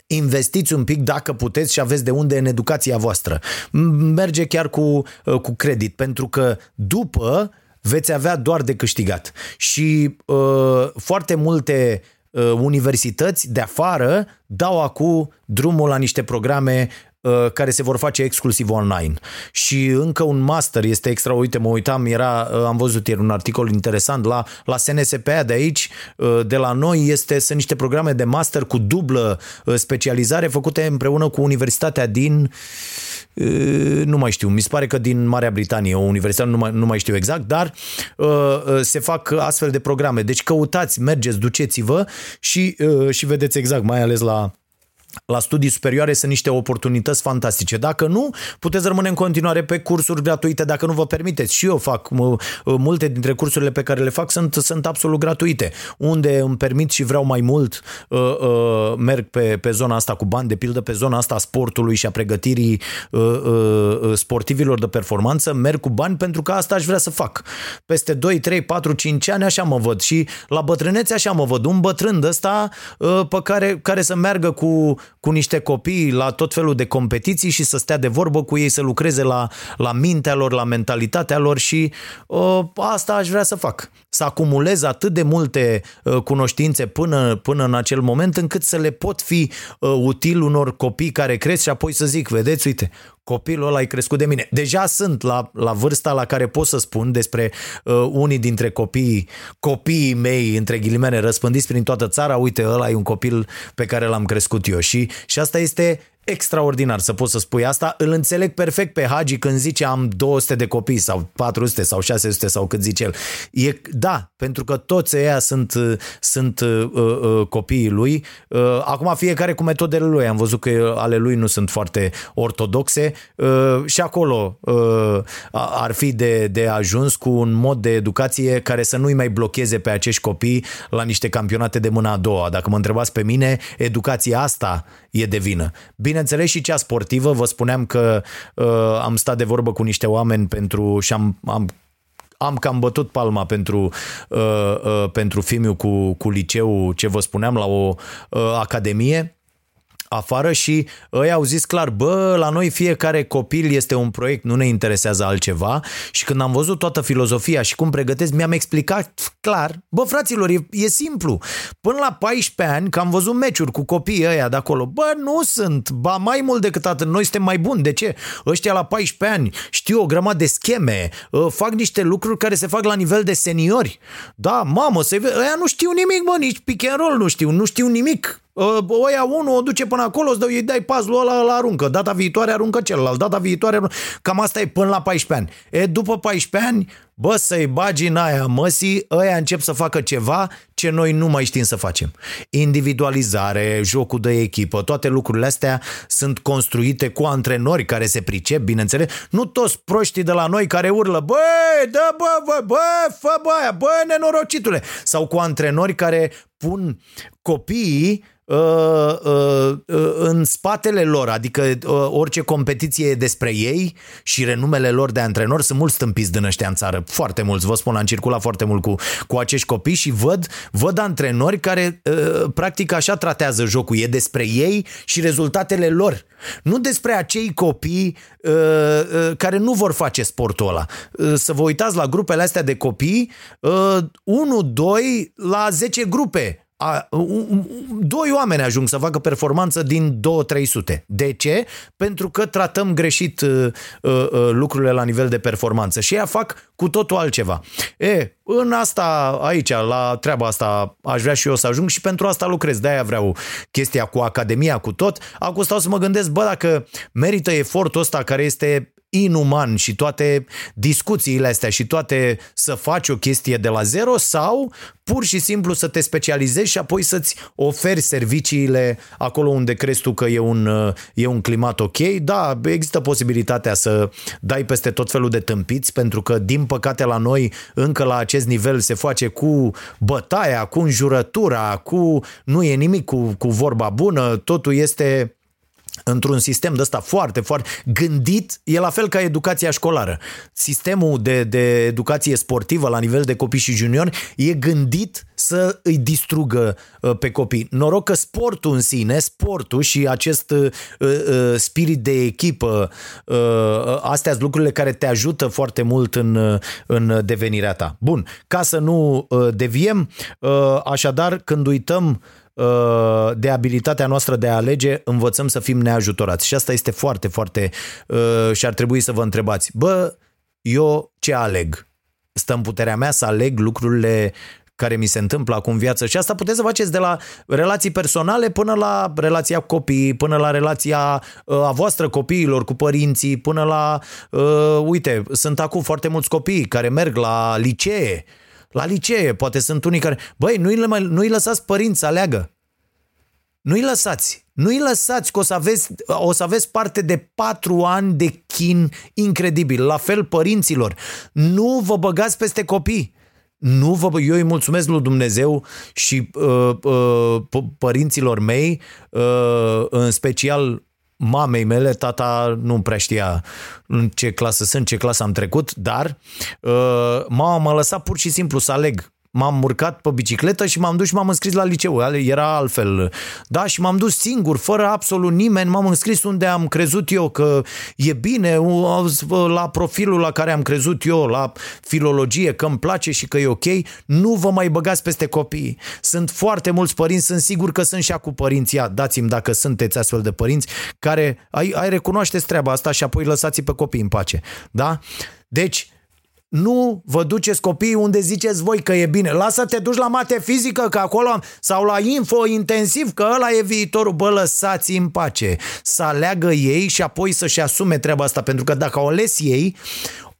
Investiți un pic dacă puteți și aveți de unde în educația voastră. Merge chiar cu, uh, cu credit, pentru că după veți avea doar de câștigat. Și uh, foarte multe universități de afară dau acum drumul la niște programe Uh, care se vor face exclusiv online. Și încă un master este extra, uite, mă uitam, era, uh, am văzut ieri un articol interesant la, la SNSPA de aici, uh, de la noi, este, sunt niște programe de master cu dublă specializare făcute împreună cu Universitatea din nu mai știu, mi se pare că din Marea Britanie, o universitate, nu mai, nu mai știu exact, dar uh, se fac astfel de programe. Deci căutați, mergeți, duceți-vă și, uh, și vedeți exact, mai ales la la studii superioare sunt niște oportunități fantastice. Dacă nu, puteți rămâne în continuare pe cursuri gratuite dacă nu vă permiteți. Și eu fac multe dintre cursurile pe care le fac sunt, sunt absolut gratuite. Unde îmi permit și vreau mai mult, uh, uh, merg pe, pe zona asta cu bani, de pildă pe zona asta a sportului și a pregătirii uh, sportivilor de performanță, merg cu bani pentru că asta aș vrea să fac. Peste 2, 3, 4, 5 ani așa mă văd și la bătrânețe așa mă văd. Un bătrân de ăsta pe care, care să meargă cu cu niște copii la tot felul de competiții și să stea de vorbă cu ei, să lucreze la, la mintea lor, la mentalitatea lor și uh, asta aș vrea să fac. Să acumulez atât de multe uh, cunoștințe până, până în acel moment încât să le pot fi uh, util unor copii care cresc și apoi să zic, vedeți, uite, copilul ăla ai crescut de mine. Deja sunt la, la vârsta la care pot să spun despre uh, unii dintre copiii, copiii mei, între ghilimele, răspândiți prin toată țara, uite, ăla e un copil pe care l-am crescut eu. Și, și asta este extraordinar să poți să spui asta. Îl înțeleg perfect pe Hagi când zice am 200 de copii sau 400 sau 600 sau cât zice el. E, da, pentru că toți ăia sunt, sunt uh, uh, copiii lui. Uh, acum fiecare cu metodele lui. Am văzut că ale lui nu sunt foarte ortodoxe uh, și acolo uh, ar fi de, de ajuns cu un mod de educație care să nu-i mai blocheze pe acești copii la niște campionate de mâna a doua. Dacă mă întrebați pe mine, educația asta e de vină. Bineînțeles și cea sportivă, vă spuneam că uh, am stat de vorbă cu niște oameni pentru și am, am am cam bătut palma pentru, uh, uh, pentru Fimiu cu, cu liceu, ce vă spuneam, la o uh, academie afară și ei au zis clar, bă, la noi fiecare copil este un proiect, nu ne interesează altceva și când am văzut toată filozofia și cum pregătesc, mi-am explicat clar, bă, fraților, e, e simplu. Până la 14 ani, că am văzut meciuri cu copiii ăia de acolo, bă, nu sunt, ba mai mult decât atât, noi suntem mai buni, de ce? Ăștia la 14 ani știu o grămadă de scheme, ă, fac niște lucruri care se fac la nivel de seniori. Da, mamă, să ăia nu știu nimic, bă, nici pick and roll nu știu, nu știu nimic. Oia unul o duce până acolo, îți dă, îi dai puzzle ăla, la aruncă. Data viitoare aruncă celălalt, data viitoare Cam asta e până la 14 ani. E, după 14 ani, bă, să-i bagi în aia măsii, ăia încep să facă ceva ce noi nu mai știm să facem. Individualizare, jocul de echipă, toate lucrurile astea sunt construite cu antrenori care se pricep, bineînțeles. Nu toți proștii de la noi care urlă, bă, dă, bă, bă, bă, fă bă aia, bă, nenorocitule. Sau cu antrenori care pun copiii Uh, uh, uh, în spatele lor, adică uh, orice competiție e despre ei și renumele lor de antrenor, sunt mulți stâmpiți din ăștia în țară, foarte mulți, vă spun, am circulat foarte mult cu, cu acești copii și văd, văd antrenori care uh, practic așa tratează jocul, e despre ei și rezultatele lor, nu despre acei copii uh, uh, care nu vor face sportul ăla. Uh, să vă uitați la grupele astea de copii, uh, 1-2 la 10 grupe a, un, doi oameni ajung să facă performanță din 2-300. De ce? Pentru că tratăm greșit uh, uh, uh, lucrurile la nivel de performanță și ea fac cu totul altceva. E, în asta, aici, la treaba asta, aș vrea și eu să ajung și pentru asta lucrez. De-aia vreau chestia cu Academia, cu tot. Acum stau să mă gândesc, bă, dacă merită efortul ăsta care este inuman și toate discuțiile astea și toate să faci o chestie de la zero sau pur și simplu să te specializezi și apoi să-ți oferi serviciile acolo unde crezi tu că e un, e un climat ok. Da, există posibilitatea să dai peste tot felul de tâmpiți pentru că din păcate la noi încă la acest nivel se face cu bătaia, cu înjurătura, cu nu e nimic cu, cu vorba bună, totul este într-un sistem de ăsta foarte, foarte gândit, e la fel ca educația școlară. Sistemul de, de educație sportivă la nivel de copii și juniori e gândit să îi distrugă uh, pe copii. Noroc că sportul în sine, sportul și acest uh, uh, spirit de echipă, uh, astea sunt lucrurile care te ajută foarte mult în, uh, în devenirea ta. Bun, ca să nu uh, deviem, uh, așadar când uităm uh, Uh, de abilitatea noastră de a alege, învățăm să fim neajutorați. Și asta este foarte, foarte... Uh, și ar trebui să vă întrebați, bă, eu ce aleg? Stă în puterea mea să aleg lucrurile care mi se întâmplă acum în viață și asta puteți să faceți de la relații personale până la relația cu copiii, până la relația uh, a voastră copiilor cu părinții, până la, uh, uite, sunt acum foarte mulți copii care merg la licee, uh, la licee, poate sunt unii care... Băi, nu-i, nu-i lăsați părinți să aleagă. Nu-i lăsați. Nu-i lăsați că o să, aveți, o să aveți parte de patru ani de chin incredibil. La fel părinților. Nu vă băgați peste copii. Nu vă, eu îi mulțumesc lui Dumnezeu și uh, uh, părinților mei, uh, în special mamei mele, tata nu prea știa în ce clasă sunt, ce clasă am trecut, dar uh, mama m-a lăsat pur și simplu să aleg m-am urcat pe bicicletă și m-am dus și m-am înscris la liceu. Era altfel. Da, și m-am dus singur, fără absolut nimeni. M-am înscris unde am crezut eu că e bine, la profilul la care am crezut eu, la filologie, că îmi place și că e ok. Nu vă mai băgați peste copii. Sunt foarte mulți părinți, sunt sigur că sunt și cu părinții. Dați-mi dacă sunteți astfel de părinți care ai, ai recunoașteți treaba asta și apoi lăsați pe copii în pace. Da? Deci, nu vă duceți copiii unde ziceți voi că e bine. Lasă te duci la mate fizică, că acolo sau la info intensiv, că ăla e viitorul. Bă, lăsați în pace. Să aleagă ei și apoi să-și asume treaba asta. Pentru că dacă au ales ei,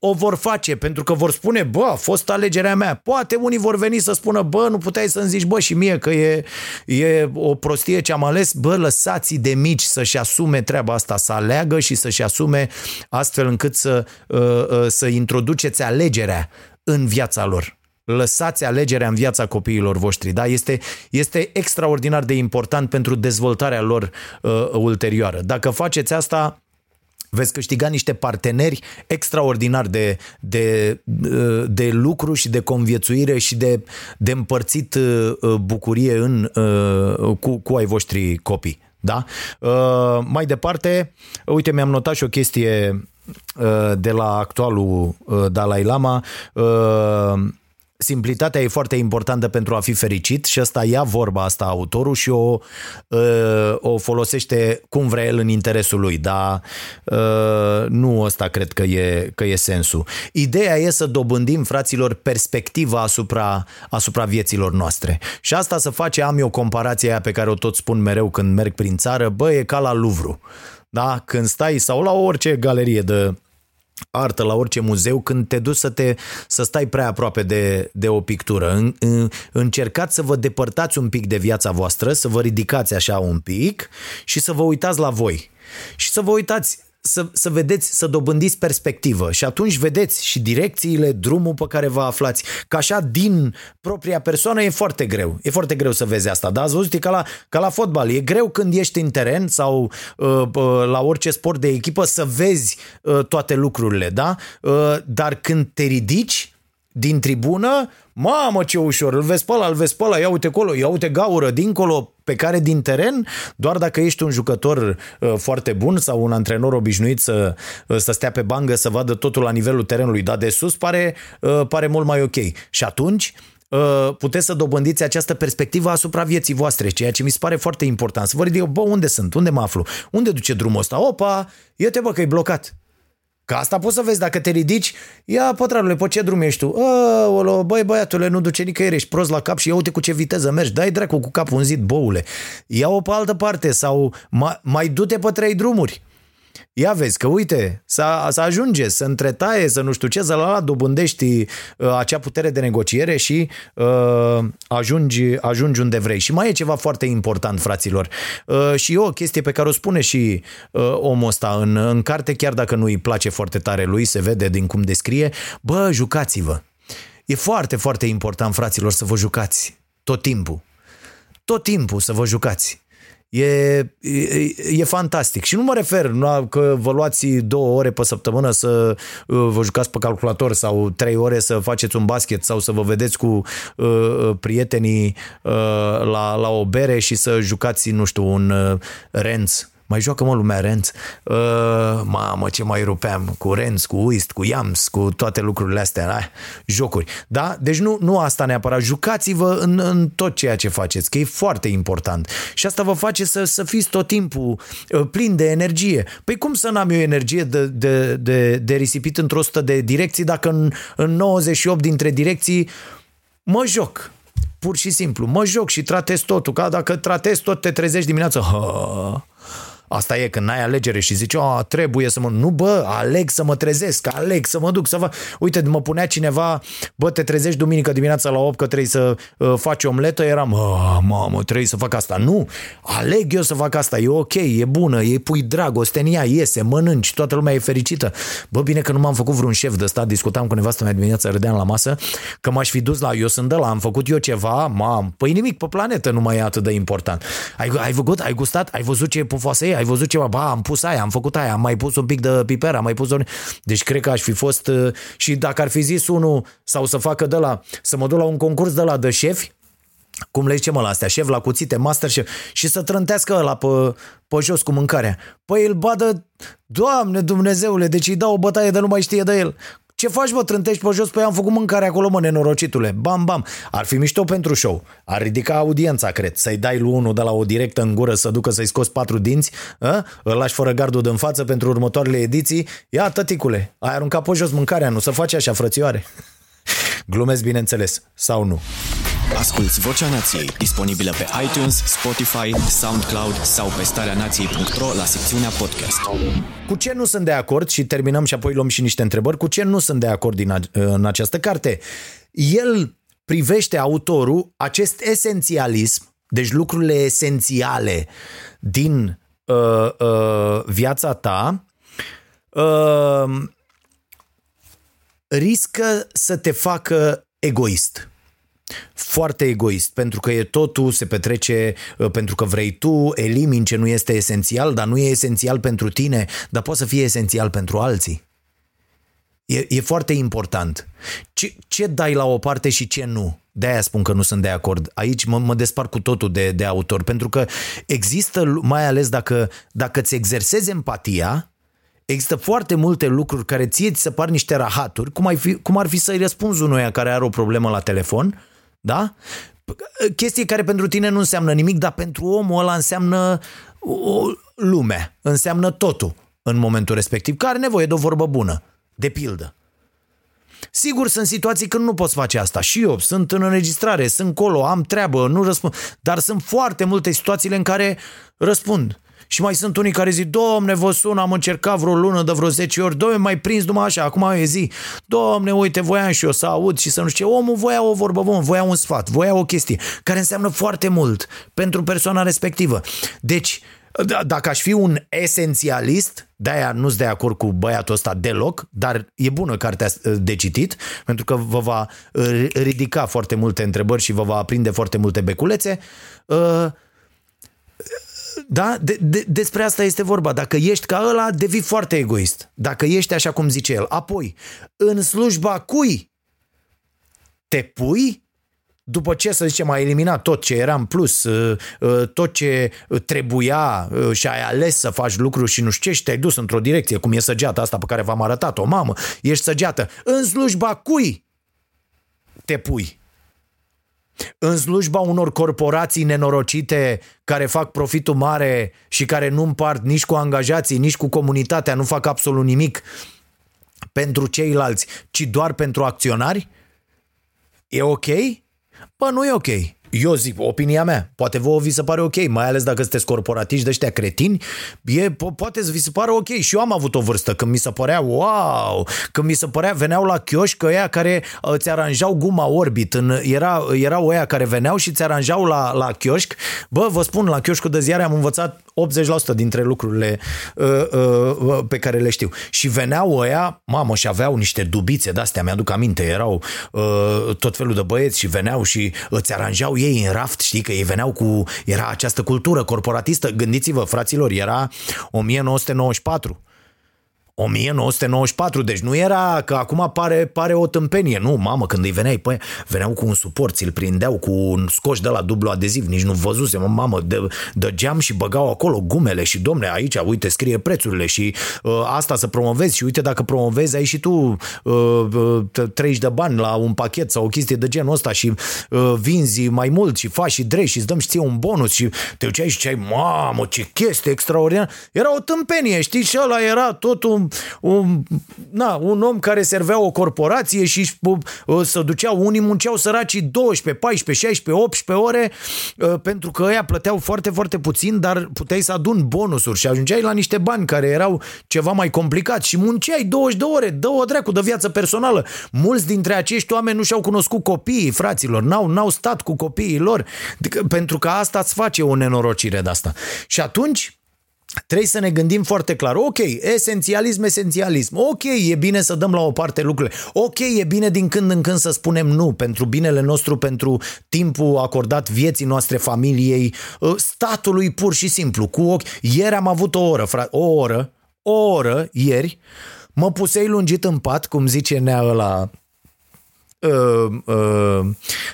o vor face pentru că vor spune, bă, a fost alegerea mea. Poate unii vor veni să spună, bă, nu puteai să-mi zici, bă, și mie că e, e o prostie ce am ales. Bă, lăsați de mici să-și asume treaba asta, să aleagă și să-și asume astfel încât să, uh, uh, să introduceți alegerea în viața lor lăsați alegerea în viața copiilor voștri. Da? Este, este extraordinar de important pentru dezvoltarea lor uh, ulterioară. Dacă faceți asta, veți câștiga niște parteneri extraordinari de, de, de lucru și de conviețuire și de, de împărțit uh, bucurie în, uh, cu, cu ai voștri copii. Da? Uh, mai departe, uite, mi-am notat și o chestie uh, de la actualul uh, Dalai Lama. Uh, simplitatea e foarte importantă pentru a fi fericit și asta ia vorba asta autorul și o, uh, o folosește cum vrea el în interesul lui, dar uh, nu ăsta cred că e, că e sensul. Ideea e să dobândim, fraților, perspectiva asupra, asupra vieților noastre. Și asta să face, am eu comparația aia pe care o tot spun mereu când merg prin țară, bă, e ca la Louvre. Da? Când stai sau la orice galerie de artă, la orice muzeu, când te duci să, te, să stai prea aproape de, de o pictură. În, în, încercați să vă depărtați un pic de viața voastră, să vă ridicați așa un pic și să vă uitați la voi. Și să vă uitați să, să vedeți, să dobândiți perspectivă și atunci vedeți și direcțiile, drumul pe care vă aflați. Că așa din propria persoană e foarte greu. E foarte greu să vezi asta. Da, ați văzut, e ca la, ca la fotbal. E greu când ești în teren sau uh, uh, la orice sport de echipă să vezi uh, toate lucrurile, da? Uh, dar când te ridici din tribună, mamă ce ușor, îl vezi pe ăla, îl vezi pe ăla, ia uite acolo, ia uite gaură dincolo, pe care din teren, doar dacă ești un jucător uh, foarte bun sau un antrenor obișnuit să, uh, să stea pe bangă să vadă totul la nivelul terenului, dar de sus pare, uh, pare mult mai ok. Și atunci puteți să dobândiți această perspectivă asupra vieții voastre, ceea ce mi se pare foarte important. Să vă ridic, bă, unde sunt? Unde mă aflu? Unde duce drumul ăsta? Opa, ia-te bă că e blocat. Ca asta poți să vezi dacă te ridici, ia pătrarule, pe ce drum ești tu? Ăolo, băi băiatule, nu duce nicăieri, ești prost la cap și ia uite cu ce viteză mergi, dai dracu cu capul în zid, boule. Ia-o pe altă parte sau mai, mai du-te pe trei drumuri. Ia vezi că, uite, să, să ajunge, să întretaie, să nu știu ce, să la, la dobândești uh, acea putere de negociere și uh, ajungi, ajungi unde vrei. Și mai e ceva foarte important, fraților. Uh, și e o chestie pe care o spune și uh, omul ăsta în, în carte, chiar dacă nu îi place foarte tare lui, se vede din cum descrie, bă, jucați-vă. E foarte, foarte important, fraților, să vă jucați tot timpul. Tot timpul să vă jucați. E, e, e fantastic. Și nu mă refer la că vă luați două ore pe săptămână să uh, vă jucați pe calculator sau trei ore să faceți un basket sau să vă vedeți cu uh, prietenii uh, la, la o bere și să jucați, nu știu, un uh, renț mai joacă mă lumea Renț? Uh, mamă, ce mai rupeam cu Renț, cu Uist, cu Yams, cu toate lucrurile astea, ah, jocuri. Da? Deci nu, nu asta neapărat. Jucați-vă în, în tot ceea ce faceți, că e foarte important. Și asta vă face să, să fiți tot timpul uh, plin de energie. Păi cum să n-am eu energie de, de, de, de risipit într-o sută de direcții dacă în, în 98 dintre direcții mă joc pur și simplu. Mă joc și tratez totul, ca dacă tratez tot, te trezești dimineața. Ha, Asta e când n-ai alegere și zici, oh, trebuie să mă... Nu, bă, aleg să mă trezesc, aleg să mă duc să fac... Uite, mă punea cineva, bă, te trezești duminică dimineața la 8 că trebuie să uh, faci omletă, eram, oh, mamă, trebuie să fac asta. Nu, aleg eu să fac asta, e ok, e bună, e pui dragoste în ea, iese, mănânci, toată lumea e fericită. Bă, bine că nu m-am făcut vreun șef de stat, discutam cu nevastă mea dimineața, râdeam la masă, că m-aș fi dus la, eu sunt de la, am făcut eu ceva, mam, păi nimic pe planetă nu mai e atât de important. Ai, ai făcut, ai gustat, ai văzut ce pufoasă e, ai văzut ceva, ba, am pus aia, am făcut aia, am mai pus un pic de piper, am mai pus un... Deci cred că aș fi fost uh, și dacă ar fi zis unul sau să facă de la, să mă duc la un concurs de la de șefi, cum le zicem la astea, șef la cuțite, master șef, și să trântească ăla pe, pe jos cu mâncarea. Păi îl badă, Doamne Dumnezeule, deci îi dau o bătaie de nu mai știe de el. Ce faci, bă, trântești pe jos? Păi am făcut mâncare acolo, mă, nenorocitule. Bam, bam. Ar fi mișto pentru show. Ar ridica audiența, cred. Să-i dai lui unul de la o directă în gură să ducă să-i scoți patru dinți, a? îl lași fără gardul în față pentru următoarele ediții. Ia, tăticule, ai aruncat pe jos mâncarea, nu să faci așa, frățioare. Glumesc, bineînțeles. Sau nu.
Asculți Vocea Nației, disponibilă pe iTunes, Spotify, SoundCloud sau pe starea nației.ro la secțiunea podcast.
Cu ce nu sunt de acord și terminăm și apoi luăm și niște întrebări, cu ce nu sunt de acord din, a- în această carte? El privește autorul acest esențialism, deci lucrurile esențiale din uh, uh, viața ta, uh, riscă să te facă egoist foarte egoist, pentru că e totul, se petrece uh, pentru că vrei tu, elimini ce nu este esențial, dar nu e esențial pentru tine, dar poate să fie esențial pentru alții. E, e foarte important. Ce, ce dai la o parte și ce nu? De-aia spun că nu sunt de acord. Aici mă, mă despart cu totul de, de autor, pentru că există, mai ales dacă, dacă îți exersezi empatia, există foarte multe lucruri care ție ți se par niște rahaturi, cum, ai fi, cum ar fi să-i răspunzi unuia care are o problemă la telefon, da? Chestii care pentru tine nu înseamnă nimic, dar pentru omul ăla înseamnă o lume, înseamnă totul în momentul respectiv, care are nevoie de o vorbă bună, de pildă. Sigur, sunt situații când nu poți face asta. Și eu sunt în înregistrare, sunt colo, am treabă, nu răspund. Dar sunt foarte multe situațiile în care răspund. Și mai sunt unii care zic, domne, vă sun, am încercat vreo lună de vreo 10 ori, domne, mai prins numai așa, acum e zi, domne, uite, voiam și eu să aud și să nu știu ce, omul voia o vorbă bună, voia un sfat, voia o chestie, care înseamnă foarte mult pentru persoana respectivă. Deci, da, dacă aș fi un esențialist, de-aia nu-s de acord cu băiatul ăsta deloc, dar e bună cartea de citit, pentru că vă va ridica foarte multe întrebări și vă va aprinde foarte multe beculețe. Uh, da? De, de, despre asta este vorba. Dacă ești ca ăla, devii foarte egoist. Dacă ești așa cum zice el. Apoi, în slujba cui te pui, după ce, să zicem, ai eliminat tot ce era în plus, uh, uh, tot ce trebuia uh, și ai ales să faci lucruri și nu știu ce și te-ai dus într-o direcție, cum e săgeata asta pe care v-am arătat-o, mamă, ești săgeată. În slujba cui te pui? În slujba unor corporații nenorocite care fac profitul mare și care nu împart nici cu angajații, nici cu comunitatea, nu fac absolut nimic pentru ceilalți, ci doar pentru acționari? E ok? Bă, nu e ok eu zic, opinia mea, poate vouă vi se pare ok, mai ales dacă sunteți corporatiști de ăștia cretini, e, po- poate să vi se pare ok. Și eu am avut o vârstă când mi se părea, wow, când mi se părea, veneau la chioșc ăia care îți aranjau guma Orbit, în, era, erau ăia care veneau și ți aranjau la, la chioșc. Bă, vă spun, la chioșcul de ziare am învățat 80% dintre lucrurile uh, uh, pe care le știu. Și veneau ăia, mamă, și aveau niște dubițe de-astea, mi-aduc aminte, erau uh, tot felul de băieți și veneau și îți aranjau ei în raft, știi, că ei veneau cu, era această cultură corporatistă, gândiți-vă, fraților, era 1994 1994, deci nu era că acum pare, pare o tâmpenie. Nu, mamă, când îi veneai, păi, veneau cu un suport, ți-l prindeau cu un scoș de la dublu adeziv, nici nu văzuse, mă, mamă, de, de geam și băgau acolo gumele și, domne, aici, uite, scrie prețurile și uh, asta să promovezi și uite, dacă promovezi, ai și tu uh, uh, 30 de bani la un pachet sau o chestie de genul ăsta și uh, vinzi mai mult și faci și drei și îți dăm și ție un bonus și te duceai și ai mamă, ce chestie extraordinar. Era o tâmpenie, știi, și ăla era tot un un, na, un om care servea o corporație și să duceau, unii munceau săracii 12, 14, 16, 18 ore ă, pentru că ăia plăteau foarte, foarte puțin, dar puteai să adun bonusuri și ajungeai la niște bani care erau ceva mai complicat și munceai 20 de ore, dă o dracu de viață personală. Mulți dintre acești oameni nu și-au cunoscut copiii, fraților, n-au, n-au stat cu copiii lor, pentru că asta îți face o nenorocire de asta. Și atunci, Trebuie să ne gândim foarte clar. Ok, esențialism, esențialism. Ok, e bine să dăm la o parte lucrurile. Ok, e bine din când în când să spunem nu pentru binele nostru, pentru timpul acordat vieții noastre, familiei, ă, statului pur și simplu. Cu ochi. Ieri am avut o oră, frate, o oră, o oră, ieri, mă pusei lungit în pat, cum zice nea ăla uh, uh,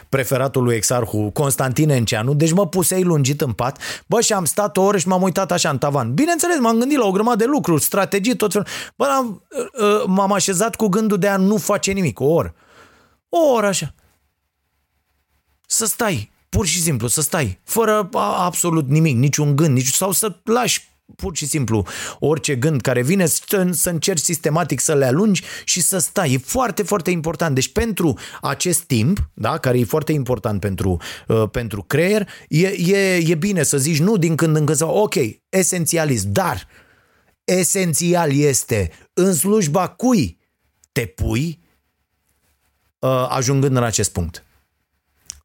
preferatul lui Exarhu, Constantin Enceanu, deci mă pusei lungit în pat, bă, și am stat o oră și m-am uitat așa în tavan. Bineînțeles, m-am gândit la o grămadă de lucruri, strategii, tot felul. Bă, am, uh, m-am așezat cu gândul de a nu face nimic, o oră. O oră așa. Să stai, pur și simplu, să stai, fără absolut nimic, niciun gând, nici, sau să lași pur și simplu orice gând care vine, să, să încerci sistematic să le alungi și să stai. E foarte, foarte important. Deci pentru acest timp, da, care e foarte important pentru, uh, pentru creier, e, e, e bine să zici nu din când în când, sau, ok, esențialist, dar esențial este în slujba cui te pui uh, ajungând în acest punct.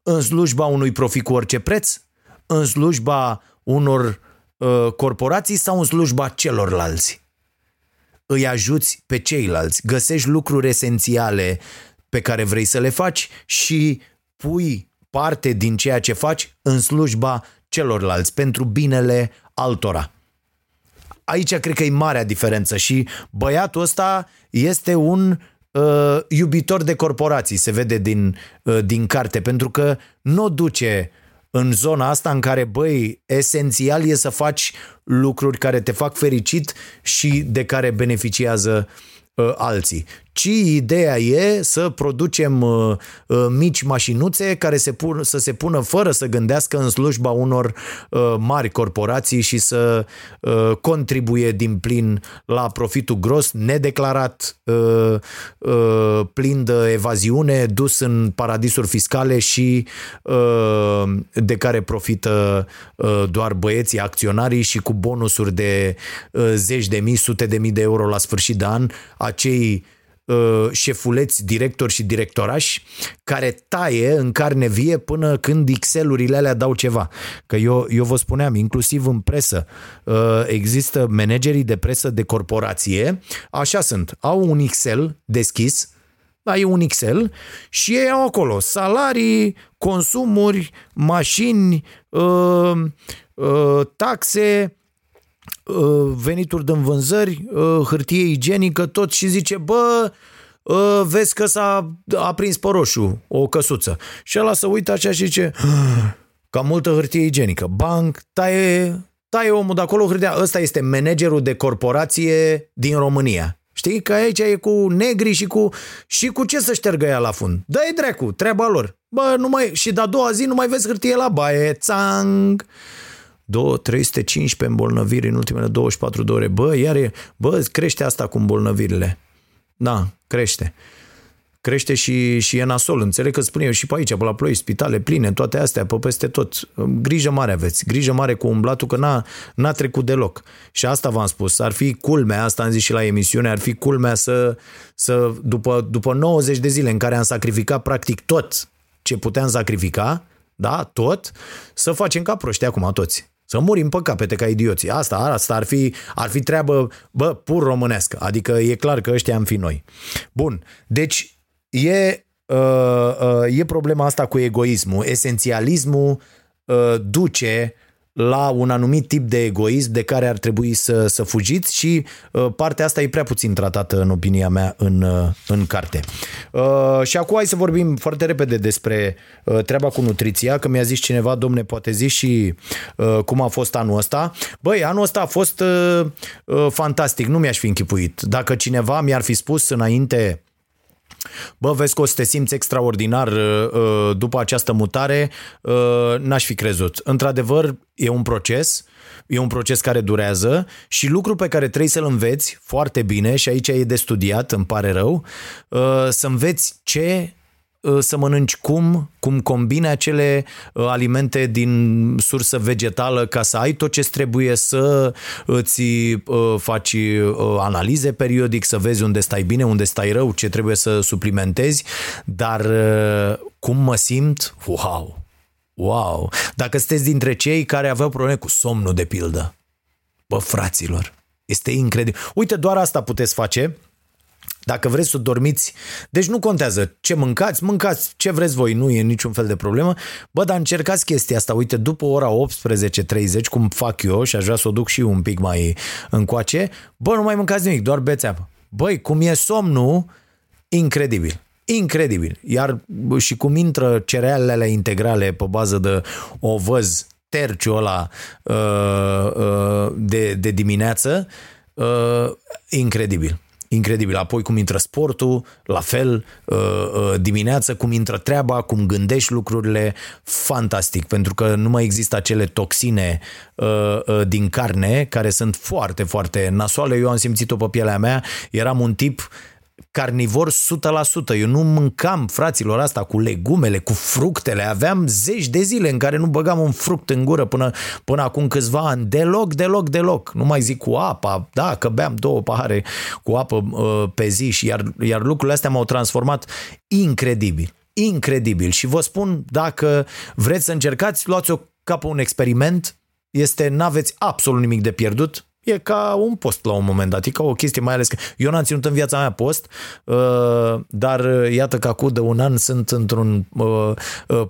În slujba unui profit cu orice preț, în slujba unor Uh, corporații sau în slujba celorlalți. Îi ajuți pe ceilalți, găsești lucruri esențiale pe care vrei să le faci și pui parte din ceea ce faci în slujba celorlalți, pentru binele altora. Aici cred că e marea diferență și băiatul ăsta este un uh, iubitor de corporații, se vede din, uh, din carte, pentru că nu o duce în zona asta în care, băi, esențial e să faci lucruri care te fac fericit și de care beneficiază uh, alții ci ideea e să producem uh, uh, mici mașinuțe care se pun, să se pună fără să gândească în slujba unor uh, mari corporații și să uh, contribuie din plin la profitul gros, nedeclarat, uh, uh, plin de evaziune, dus în paradisuri fiscale și uh, de care profită uh, doar băieții, acționarii și cu bonusuri de uh, zeci de mii, sute de mii de euro la sfârșit de an, acei uh, șefuleți, directori și directorași care taie în carne vie până când Excel-urile alea dau ceva. Că eu, eu vă spuneam, inclusiv în presă, uh, există managerii de presă de corporație, așa sunt, au un Excel deschis, ai un Excel și ei au acolo salarii, consumuri, mașini, uh, uh, taxe, Uh, venituri din vânzări, uh, hârtie igienică, tot și zice, bă, uh, vezi că s-a aprins pe roșu o căsuță. Și ăla să uită așa și zice, cam multă hârtie igienică. Banc, taie, taie omul de acolo hârtia. Ăsta este managerul de corporație din România. Știi că aici e cu negri și cu, și cu ce să ștergă ea la fund. Dă-i dracu, treaba lor. Bă, nu mai, și de-a doua zi nu mai vezi hârtie la baie, țang. 2, 315 îmbolnăviri în ultimele 24 de ore. Bă, iar e, bă, crește asta cu îmbolnăvirile. Da, crește. Crește și, și e nasol. Înțeleg că spune eu și pe aici, pe la ploi, spitale pline, toate astea, pe peste tot. Grijă mare aveți, grijă mare cu umblatul, că n-a, n-a trecut deloc. Și asta v-am spus, ar fi culmea, asta am zis și la emisiune, ar fi culmea să, să după, după 90 de zile în care am sacrificat practic tot ce puteam sacrifica, da, tot, să facem ca proști acum toți. Să murim pe capete ca idioții. Asta, asta ar fi, ar fi treabă, bă, pur românească. Adică e clar că ăștia am fi noi. Bun, deci e, uh, uh, e problema asta cu egoismul. Esențialismul uh, duce la un anumit tip de egoism de care ar trebui să, să fugiți și uh, partea asta e prea puțin tratată în opinia mea în, uh, în carte. Uh, și acum hai să vorbim foarte repede despre uh, treaba cu nutriția, că mi-a zis cineva, domne, poate zi și uh, cum a fost anul ăsta. Băi, anul ăsta a fost uh, uh, fantastic, nu mi-aș fi închipuit. Dacă cineva mi-ar fi spus înainte Bă, vezi că o să te simți extraordinar uh, uh, după această mutare, uh, n-aș fi crezut. Într-adevăr, e un proces, e un proces care durează și lucru pe care trebuie să-l înveți foarte bine și aici e de studiat, îmi pare rău, să înveți ce Uh, să mănânci cum, cum combine acele uh, alimente din sursă vegetală ca să ai tot ce trebuie să îți uh, faci analize periodic, să vezi unde stai bine, unde stai rău, ce trebuie să suplimentezi, dar cum mă simt? Wow! Wow! Dacă sunteți dintre cei care aveau probleme cu somnul, de pildă, bă, fraților, este incredibil. Uite, doar asta puteți face dacă vreți să dormiți, deci nu contează ce mâncați, mâncați ce vreți voi, nu e niciun fel de problemă. Bă, dar încercați chestia asta, uite, după ora 18.30, cum fac eu și aș vrea să o duc și un pic mai încoace, bă, nu mai mâncați nimic, doar beți apă. Băi, cum e somnul, incredibil. Incredibil. Iar și cum intră cerealele alea integrale pe bază de ovăz, terciul ăla uh, uh, de, de dimineață, uh, incredibil incredibil. Apoi cum intră sportul, la fel, uh, uh, dimineața, cum intră treaba, cum gândești lucrurile, fantastic, pentru că nu mai există acele toxine uh, din carne care sunt foarte, foarte nasoale. Eu am simțit-o pe pielea mea, eram un tip carnivor 100%. Eu nu mâncam, fraților, asta cu legumele, cu fructele. Aveam zeci de zile în care nu băgam un fruct în gură până, până acum câțiva ani. Deloc, deloc, deloc. Nu mai zic cu apa. Da, că beam două pahare cu apă uh, pe zi și iar, iar lucrurile astea m-au transformat incredibil. Incredibil. Și vă spun, dacă vreți să încercați, luați-o ca pe un experiment. Este, n-aveți absolut nimic de pierdut E ca un post la un moment dat, e ca o chestie, mai ales că eu n-am ținut în viața mea post, uh, dar uh, iată că acum de un an sunt într-un uh,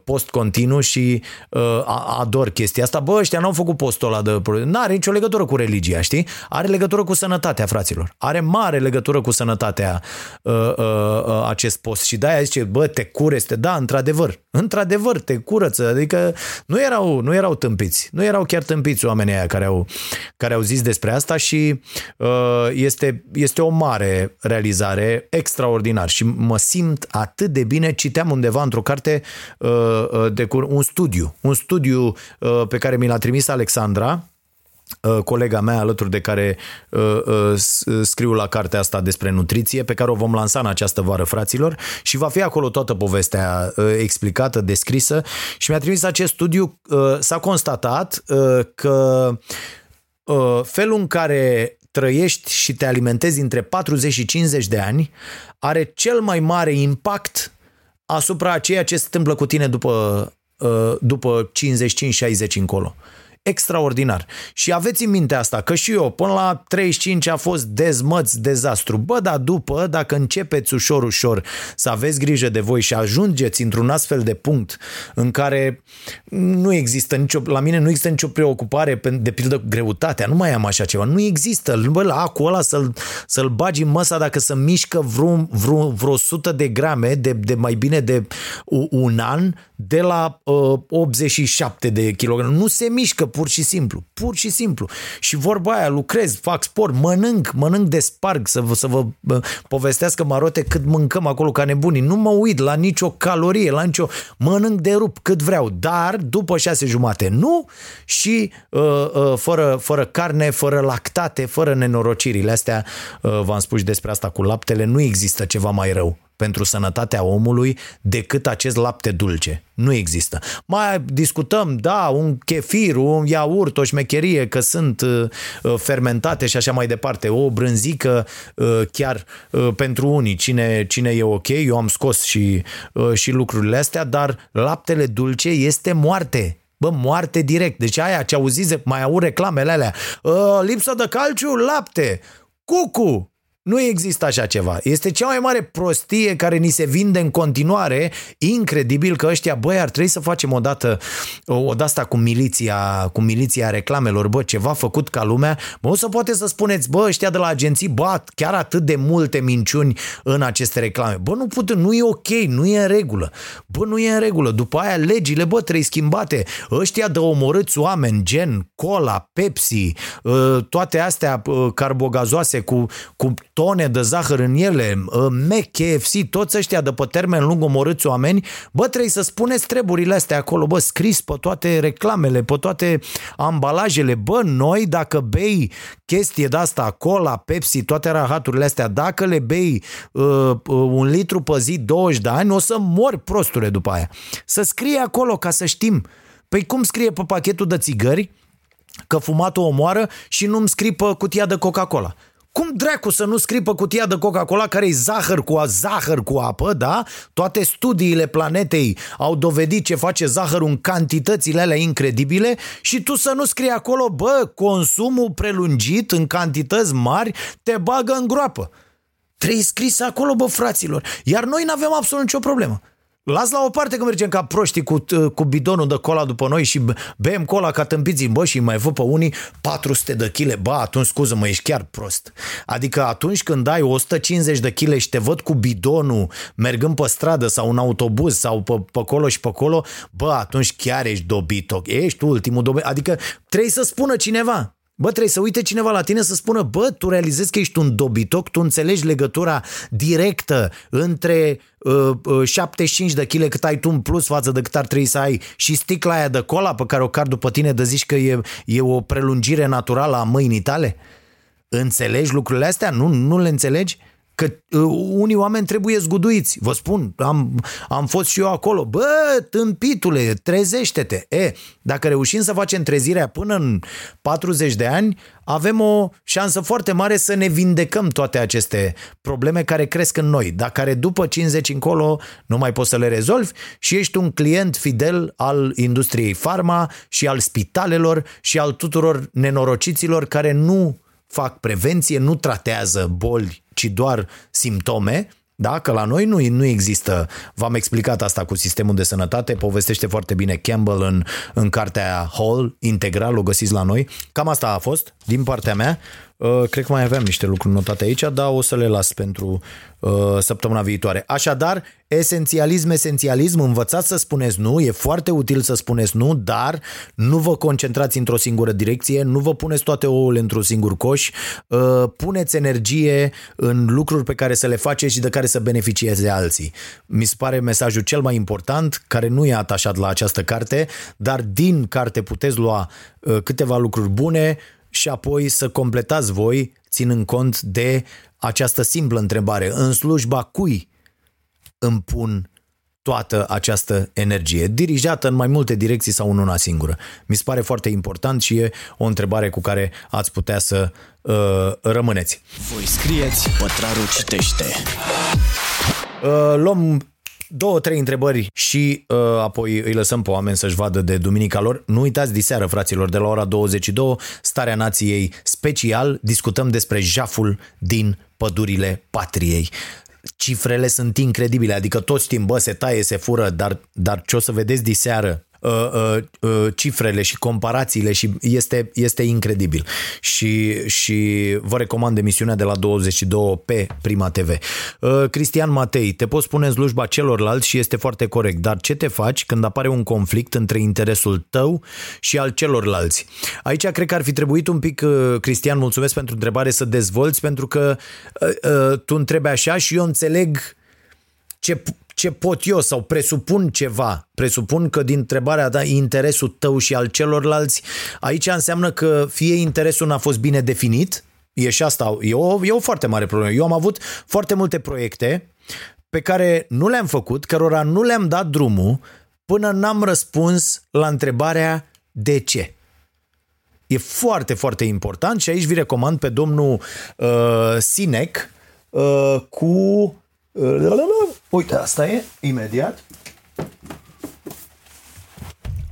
post continuu și ador chestia asta. Bă, ăștia n-au făcut postul ăla de... N-are nicio legătură cu religia, știi? Are legătură cu sănătatea, fraților. Are mare legătură cu sănătatea acest post și de-aia zice, bă, te cureste. Da, într-adevăr, într-adevăr, te curăță. Adică nu erau, nu erau tâmpiți. Nu erau chiar tâmpiți oamenii aia care au, care au zis despre asta și uh, este, este o mare realizare, extraordinar și mă simt atât de bine. Citeam undeva într-o carte uh, uh de un studiu, un studiu uh, pe care mi l-a trimis Alexandra, uh, colega mea alături de care uh, uh, scriu la cartea asta despre nutriție, pe care o vom lansa în această vară, fraților, și va fi acolo toată povestea uh, explicată, descrisă și mi-a trimis acest studiu. Uh, s-a constatat uh, că Uh, felul în care trăiești și te alimentezi între 40 și 50 de ani are cel mai mare impact asupra a ceea ce se întâmplă cu tine după, uh, după 55-60 încolo extraordinar. Și aveți în minte asta, că și eu până la 35 a fost dezmăț, dezastru. Bă, dar după, dacă începeți ușor, ușor să aveți grijă de voi și ajungeți într-un astfel de punct în care nu există nicio, la mine nu există nicio preocupare de pildă cu greutatea, nu mai am așa ceva, nu există. Bă, la acul ăla să-l, să-l bagi în măsa dacă să mișcă vreo, vreo, vreo 100 de grame de, de mai bine de un an de la uh, 87 de kilograme. Nu se mișcă pur și simplu. Pur și simplu. Și vorba aia, lucrez, fac sport, mănânc, mănânc de sparg, să vă, să vă uh, povestească marote cât mâncăm acolo ca nebunii. Nu mă uit la nicio calorie, la nicio... Mănânc de rup cât vreau, dar după șase jumate nu și uh, uh, fără, fără carne, fără lactate, fără nenorocirile astea, uh, v-am spus despre asta cu laptele, nu există ceva mai rău pentru sănătatea omului decât acest lapte dulce. Nu există. Mai discutăm, da, un chefir, un iaurt, o șmecherie, că sunt uh, uh, fermentate și așa mai departe. O brânzică uh, chiar uh, pentru unii, cine, cine e ok, eu am scos și, uh, și lucrurile astea, dar laptele dulce este moarte. Bă, moarte direct. Deci aia ce auziți, mai au reclamele alea. Uh, lipsă de calciu, lapte. Cucu, nu există așa ceva. Este cea mai mare prostie care ni se vinde în continuare. Incredibil că ăștia, băi, ar trebui să facem odată o asta cu miliția, cu miliția reclamelor, bă, ceva făcut ca lumea. Bă, o să poate să spuneți, bă, ăștia de la agenții bat chiar atât de multe minciuni în aceste reclame. Bă, nu putem, nu e ok, nu e în regulă. Bă, nu e în regulă. După aia legile, bă, trebuie schimbate. Ăștia de omorâți oameni, gen cola, Pepsi, ă, toate astea ă, carbogazoase cu, cu tone de zahăr în ele, ă, Mac, KFC, toți ăștia de pe termen lung omorâți oameni, bă, trebuie să spuneți treburile astea acolo, bă, scris pe toate reclamele, pe toate ambalajele, bă, noi dacă bei chestie de asta, cola, Pepsi, toate rahaturile astea, dacă le bei uh, uh, un litru pe zi 20 de ani, o să mori prostule după aia. Să scrie acolo ca să știm. Păi cum scrie pe pachetul de țigări că fumatul omoară și nu-mi scrie pe cutia de Coca-Cola? Cum dracu să nu scrii pe cutia de Coca-Cola care e zahăr cu, zahăr cu apă, da? Toate studiile planetei au dovedit ce face zahărul în cantitățile alea incredibile și tu să nu scrii acolo, bă, consumul prelungit în cantități mari te bagă în groapă. Trebuie scris acolo, bă, fraților. Iar noi nu avem absolut nicio problemă. Las la o parte că mergem ca proștii cu, cu bidonul de cola după noi și bem cola ca tâmpiți bă, și mai văd pe unii 400 de kg, bă, atunci scuză-mă, ești chiar prost. Adică atunci când ai 150 de kg și te văd cu bidonul mergând pe stradă sau un autobuz sau pe, pe acolo și pe acolo, bă, atunci chiar ești dobitoc, ești ultimul dobitoc. Adică trebuie să spună cineva, Bă, trebuie să uite cineva la tine să spună, bă, tu realizezi că ești un dobitoc, tu înțelegi legătura directă între uh, uh, 75 de kg cât ai tu în plus față de cât ar trebui să ai și sticla aia de cola pe care o car după tine de zici că e, e o prelungire naturală a mâinii tale? Înțelegi lucrurile astea? Nu, nu le înțelegi? Că uh, unii oameni trebuie zguduiți. Vă spun, am, am fost și eu acolo. Bă, tâmpitule, trezește-te. E, dacă reușim să facem trezirea până în 40 de ani, avem o șansă foarte mare să ne vindecăm toate aceste probleme care cresc în noi, dar care după 50 încolo nu mai poți să le rezolvi și ești un client fidel al industriei farma și al spitalelor și al tuturor nenorociților care nu fac prevenție, nu tratează boli, ci doar simptome, da? Că la noi nu, nu există, v-am explicat asta cu sistemul de sănătate, povestește foarte bine Campbell în, în cartea Hall, integral, o găsiți la noi. Cam asta a fost din partea mea. Uh, cred că mai aveam niște lucruri notate aici, dar o să le las pentru uh, săptămâna viitoare. Așadar, esențialism, esențialism, învățați să spuneți nu, e foarte util să spuneți nu, dar nu vă concentrați într-o singură direcție, nu vă puneți toate ouăle într-un singur coș, uh, puneți energie în lucruri pe care să le faceți și de care să beneficieze alții. Mi se pare mesajul cel mai important, care nu e atașat la această carte, dar din carte puteți lua uh, câteva lucruri bune, și apoi să completați voi ținând cont de această simplă întrebare. În slujba cui îmi pun toată această energie, dirijată în mai multe direcții sau în una singură. Mi se pare foarte important și e o întrebare cu care ați putea să uh, rămâneți.
Voi scrieți, Pătraru citește.
Uh, luăm două, trei întrebări și uh, apoi îi lăsăm pe oameni să-și vadă de duminica lor. Nu uitați diseară, fraților, de la ora 22, Starea Nației special, discutăm despre jaful din pădurile patriei. Cifrele sunt incredibile, adică toți știm, bă, se taie, se fură, dar, dar ce o să vedeți diseară? Uh, uh, uh, cifrele și comparațiile și este, este incredibil. Și, și vă recomand emisiunea de la 22 pe Prima TV. Cristian Matei, te poți spune în slujba celorlalți și este foarte corect, dar ce te faci când apare un conflict între interesul tău și al celorlalți? Aici cred că ar fi trebuit un pic, Cristian, mulțumesc pentru întrebare, să dezvolți, pentru că tu întrebi așa și eu înțeleg ce ce pot eu sau presupun ceva, presupun că din întrebarea ta interesul tău și al celorlalți, aici înseamnă că fie interesul n-a fost bine definit, e și asta, e o, e o foarte mare problemă. Eu am avut foarte multe proiecte pe care nu le-am făcut, cărora nu le-am dat drumul până n-am răspuns la întrebarea de ce. E foarte, foarte important și aici vi recomand pe domnul uh, Sinec uh, cu Uite, asta e, imediat.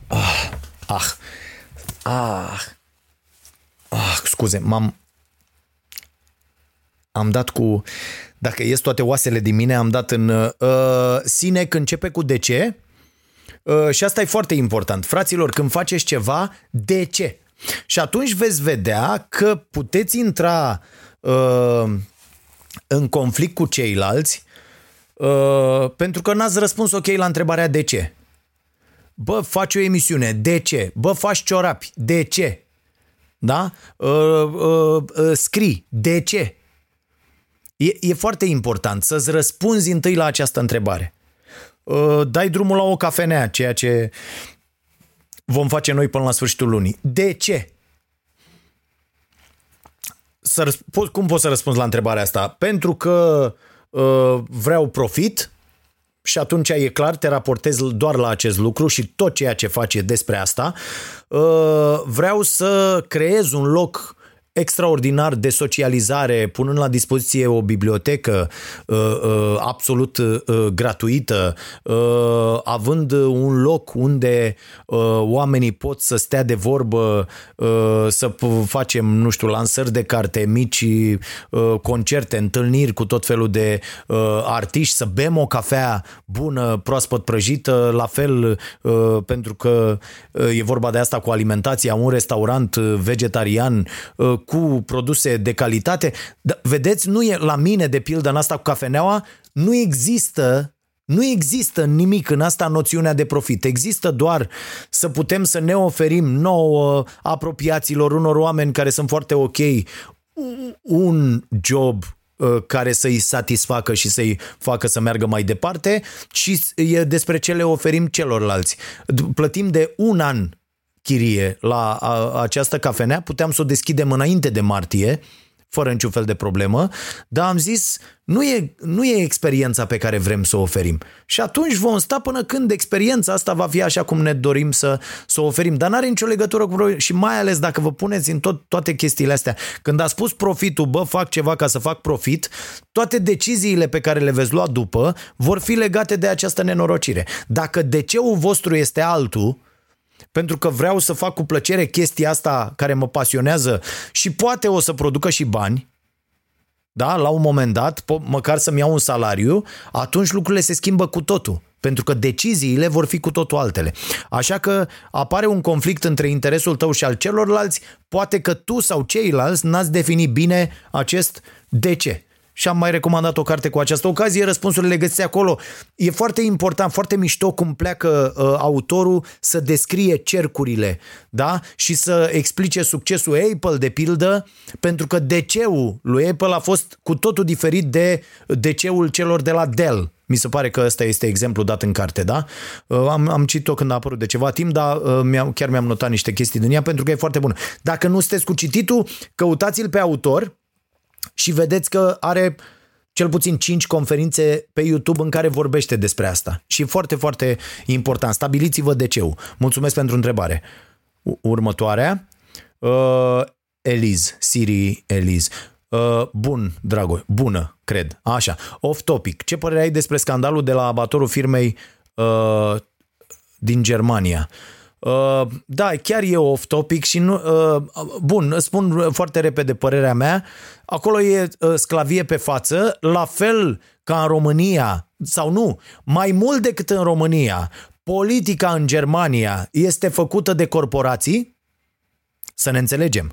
Ah, ah, ah, ah, scuze, m-am, am dat cu, dacă ies toate oasele din mine, am dat în uh, Sinec începe cu de ce uh, și asta e foarte important. Fraților, când faceți ceva, de ce? Și atunci veți vedea că puteți intra uh, în conflict cu ceilalți Uh, pentru că n-ați răspuns ok la întrebarea de ce. Bă, faci o emisiune, de ce? Bă, faci ciorapi, de ce? Da? Uh, uh, uh, scrii, de ce? E, e foarte important să-ți răspunzi întâi la această întrebare. Uh, dai drumul la o cafenea, ceea ce vom face noi până la sfârșitul lunii. De ce? Să, cum poți să răspunzi la întrebarea asta? Pentru că uh, Uh, vreau profit și atunci e clar, te raportez doar la acest lucru și tot ceea ce faci e despre asta. Uh, vreau să creez un loc extraordinar de socializare, punând la dispoziție o bibliotecă uh, uh, absolut uh, gratuită, uh, având un loc unde uh, oamenii pot să stea de vorbă, uh, să facem, nu știu, lansări de carte, mici uh, concerte, întâlniri cu tot felul de uh, artiști, să bem o cafea bună, proaspăt prăjită, la fel uh, pentru că uh, e vorba de asta cu alimentația, un restaurant vegetarian uh, cu produse de calitate. Da, vedeți, nu e la mine, de pildă, în asta cu cafeneaua, nu există nu există nimic în asta noțiunea de profit. Există doar să putem să ne oferim nouă apropiaților unor oameni care sunt foarte ok un job uh, care să-i satisfacă și să-i facă să meargă mai departe și e despre ce le oferim celorlalți. Plătim de un an chirie la a, această cafenea, puteam să o deschidem înainte de martie, fără niciun fel de problemă, dar am zis, nu e, nu e experiența pe care vrem să o oferim. Și atunci vom sta până când experiența asta va fi așa cum ne dorim să, să o oferim. Dar n-are nicio legătură cu și mai ales dacă vă puneți în tot, toate chestiile astea. Când a spus profitul, bă, fac ceva ca să fac profit, toate deciziile pe care le veți lua după vor fi legate de această nenorocire. Dacă de ceul vostru este altul, pentru că vreau să fac cu plăcere chestia asta care mă pasionează și poate o să producă și bani, da, la un moment dat, po- măcar să-mi iau un salariu, atunci lucrurile se schimbă cu totul. Pentru că deciziile vor fi cu totul altele. Așa că apare un conflict între interesul tău și al celorlalți, poate că tu sau ceilalți n-ați definit bine acest de ce și am mai recomandat o carte cu această ocazie, răspunsurile găsiți acolo. E foarte important, foarte mișto cum pleacă uh, autorul să descrie cercurile da? și să explice succesul Apple, de pildă, pentru că DC-ul lui Apple a fost cu totul diferit de DC-ul celor de la Dell. Mi se pare că ăsta este exemplu dat în carte, da? Uh, am, am citit-o când a apărut de ceva timp, dar uh, mi-am, chiar mi-am notat niște chestii din ea pentru că e foarte bună. Dacă nu sunteți cu cititul, căutați-l pe autor, și vedeți că are cel puțin 5 conferințe pe YouTube în care vorbește despre asta. Și e foarte, foarte important. Stabiliți-vă de ce. Mulțumesc pentru întrebare. Următoarea. Uh, Eliz, Siri Eliz. Uh, bun, Dragoș, bună, cred. Așa, off topic. Ce părere ai despre scandalul de la abatorul firmei uh, din Germania? Uh, Uh, da, chiar e off topic și nu... Uh, bun, spun foarte repede părerea mea. Acolo e uh, sclavie pe față, la fel ca în România, sau nu, mai mult decât în România, politica în Germania este făcută de corporații? Să ne înțelegem.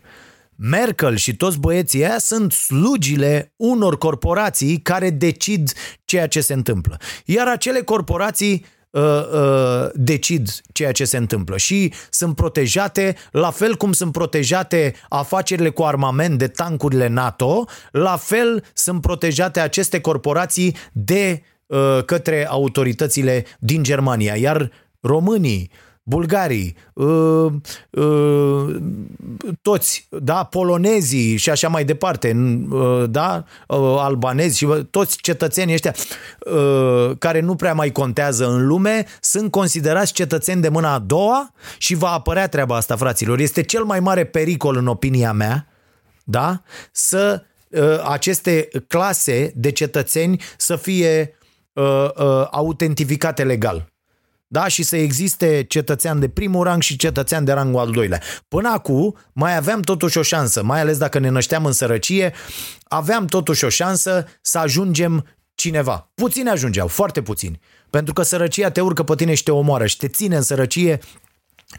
Merkel și toți băieții aia sunt slugile unor corporații care decid ceea ce se întâmplă. Iar acele corporații uh, uh, decid ceea ce se întâmplă și sunt protejate, la fel cum sunt protejate afacerile cu armament de tancurile NATO, la fel sunt protejate aceste corporații de uh, către autoritățile din Germania. Iar românii, bulgarii, uh, uh, toți, da, polonezii și așa mai departe, uh, da, albanezi și toți cetățenii ăștia care nu prea mai contează în lume sunt considerați cetățeni de mâna a doua și va apărea treaba asta, fraților. Este cel mai mare pericol, în opinia mea, da, să aceste clase de cetățeni să fie autentificate legal da? și să existe cetățean de primul rang și cetățean de rangul al doilea. Până acum mai aveam totuși o șansă, mai ales dacă ne nășteam în sărăcie, aveam totuși o șansă să ajungem cineva. Puțini ajungeau, foarte puțini. Pentru că sărăcia te urcă pe tine și te omoară și te ține în sărăcie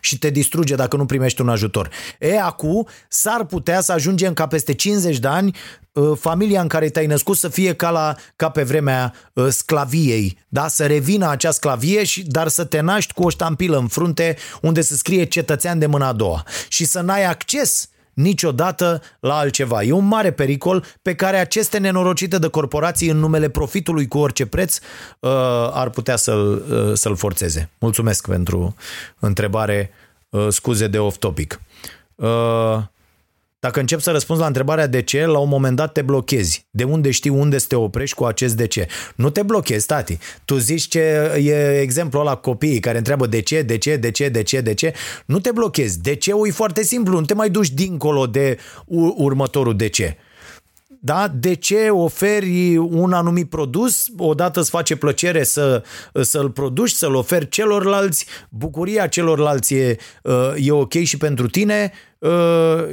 și te distruge dacă nu primești un ajutor. E, acum s-ar putea să ajungem ca peste 50 de ani uh, familia în care te-ai născut să fie ca, la, ca pe vremea uh, sclaviei, da? să revină acea sclavie, și, dar să te naști cu o ștampilă în frunte unde să scrie cetățean de mâna a doua și să n-ai acces niciodată la altceva. E un mare pericol pe care aceste nenorocite de corporații în numele profitului cu orice preț uh, ar putea să-l, uh, să-l forțeze. Mulțumesc pentru întrebare, uh, scuze de off-topic. Uh, dacă încep să răspunzi la întrebarea de ce, la un moment dat te blochezi. De unde știi unde să te oprești cu acest de ce? Nu te blochezi, tati. Tu zici ce e exemplul ăla copiii care întreabă de ce, de ce, de ce, de ce, de ce. Nu te blochezi. De ce e foarte simplu. Nu te mai duci dincolo de următorul de ce da? de ce oferi un anumit produs, odată îți face plăcere să, să-l produci, să-l oferi celorlalți, bucuria celorlalți e, e ok și pentru tine, Uh,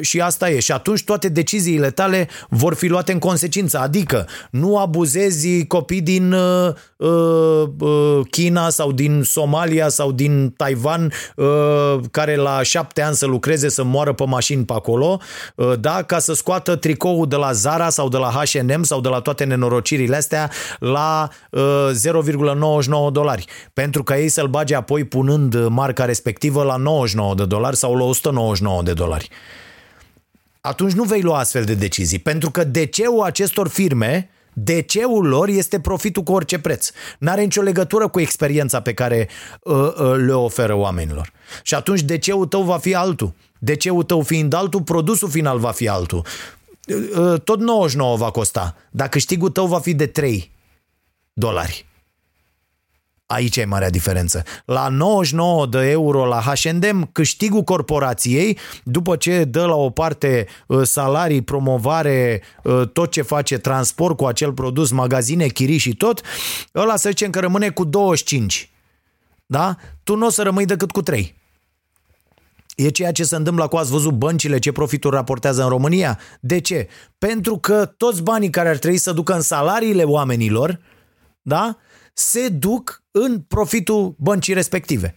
și asta e. Și atunci toate deciziile tale vor fi luate în consecință. Adică nu abuzezi copii din uh, uh, uh, China sau din Somalia sau din Taiwan uh, care la șapte ani să lucreze să moară pe mașini pe acolo, uh, da, ca să scoată tricoul de la Zara sau de la H&M sau de la toate nenorocirile astea la uh, 0,99 dolari. Pentru ca ei să-l bage apoi punând marca respectivă la 99 de dolari sau la 199 de dolari dolari. Atunci nu vei lua astfel de decizii, pentru că DC-ul acestor firme, DC-ul lor este profitul cu orice preț. N-are nicio legătură cu experiența pe care uh, uh, le oferă oamenilor. Și atunci DC-ul tău va fi altul. DC-ul tău fiind altul, produsul final va fi altul. Uh, uh tot 99 va costa, dar câștigul tău va fi de 3 dolari. Aici e marea diferență. La 99 de euro la H&M, câștigul corporației, după ce dă la o parte uh, salarii, promovare, uh, tot ce face transport cu acel produs, magazine, chirii și tot, ăla să zicem că rămâne cu 25. Da? Tu nu o să rămâi decât cu 3. E ceea ce se întâmplă cu ați văzut băncile, ce profituri raportează în România. De ce? Pentru că toți banii care ar trebui să ducă în salariile oamenilor, da, se duc în profitul băncii respective.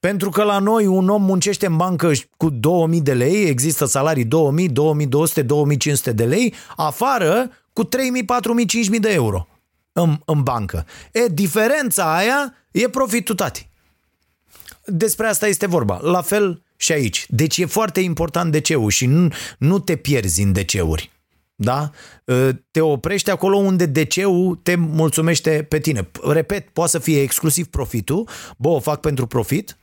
Pentru că la noi un om muncește în bancă cu 2000 de lei, există salarii 2000, 2200, 2500 de lei, afară cu 3000, 4000, 5000 de euro în, în bancă. E, diferența aia e profitul tati. Despre asta este vorba. La fel și aici. Deci e foarte important DC-ul și nu, nu te pierzi în DC-uri. Da? Te oprești acolo unde DC-ul te mulțumește pe tine. Repet, poate să fie exclusiv profitul. Bă, o fac pentru profit,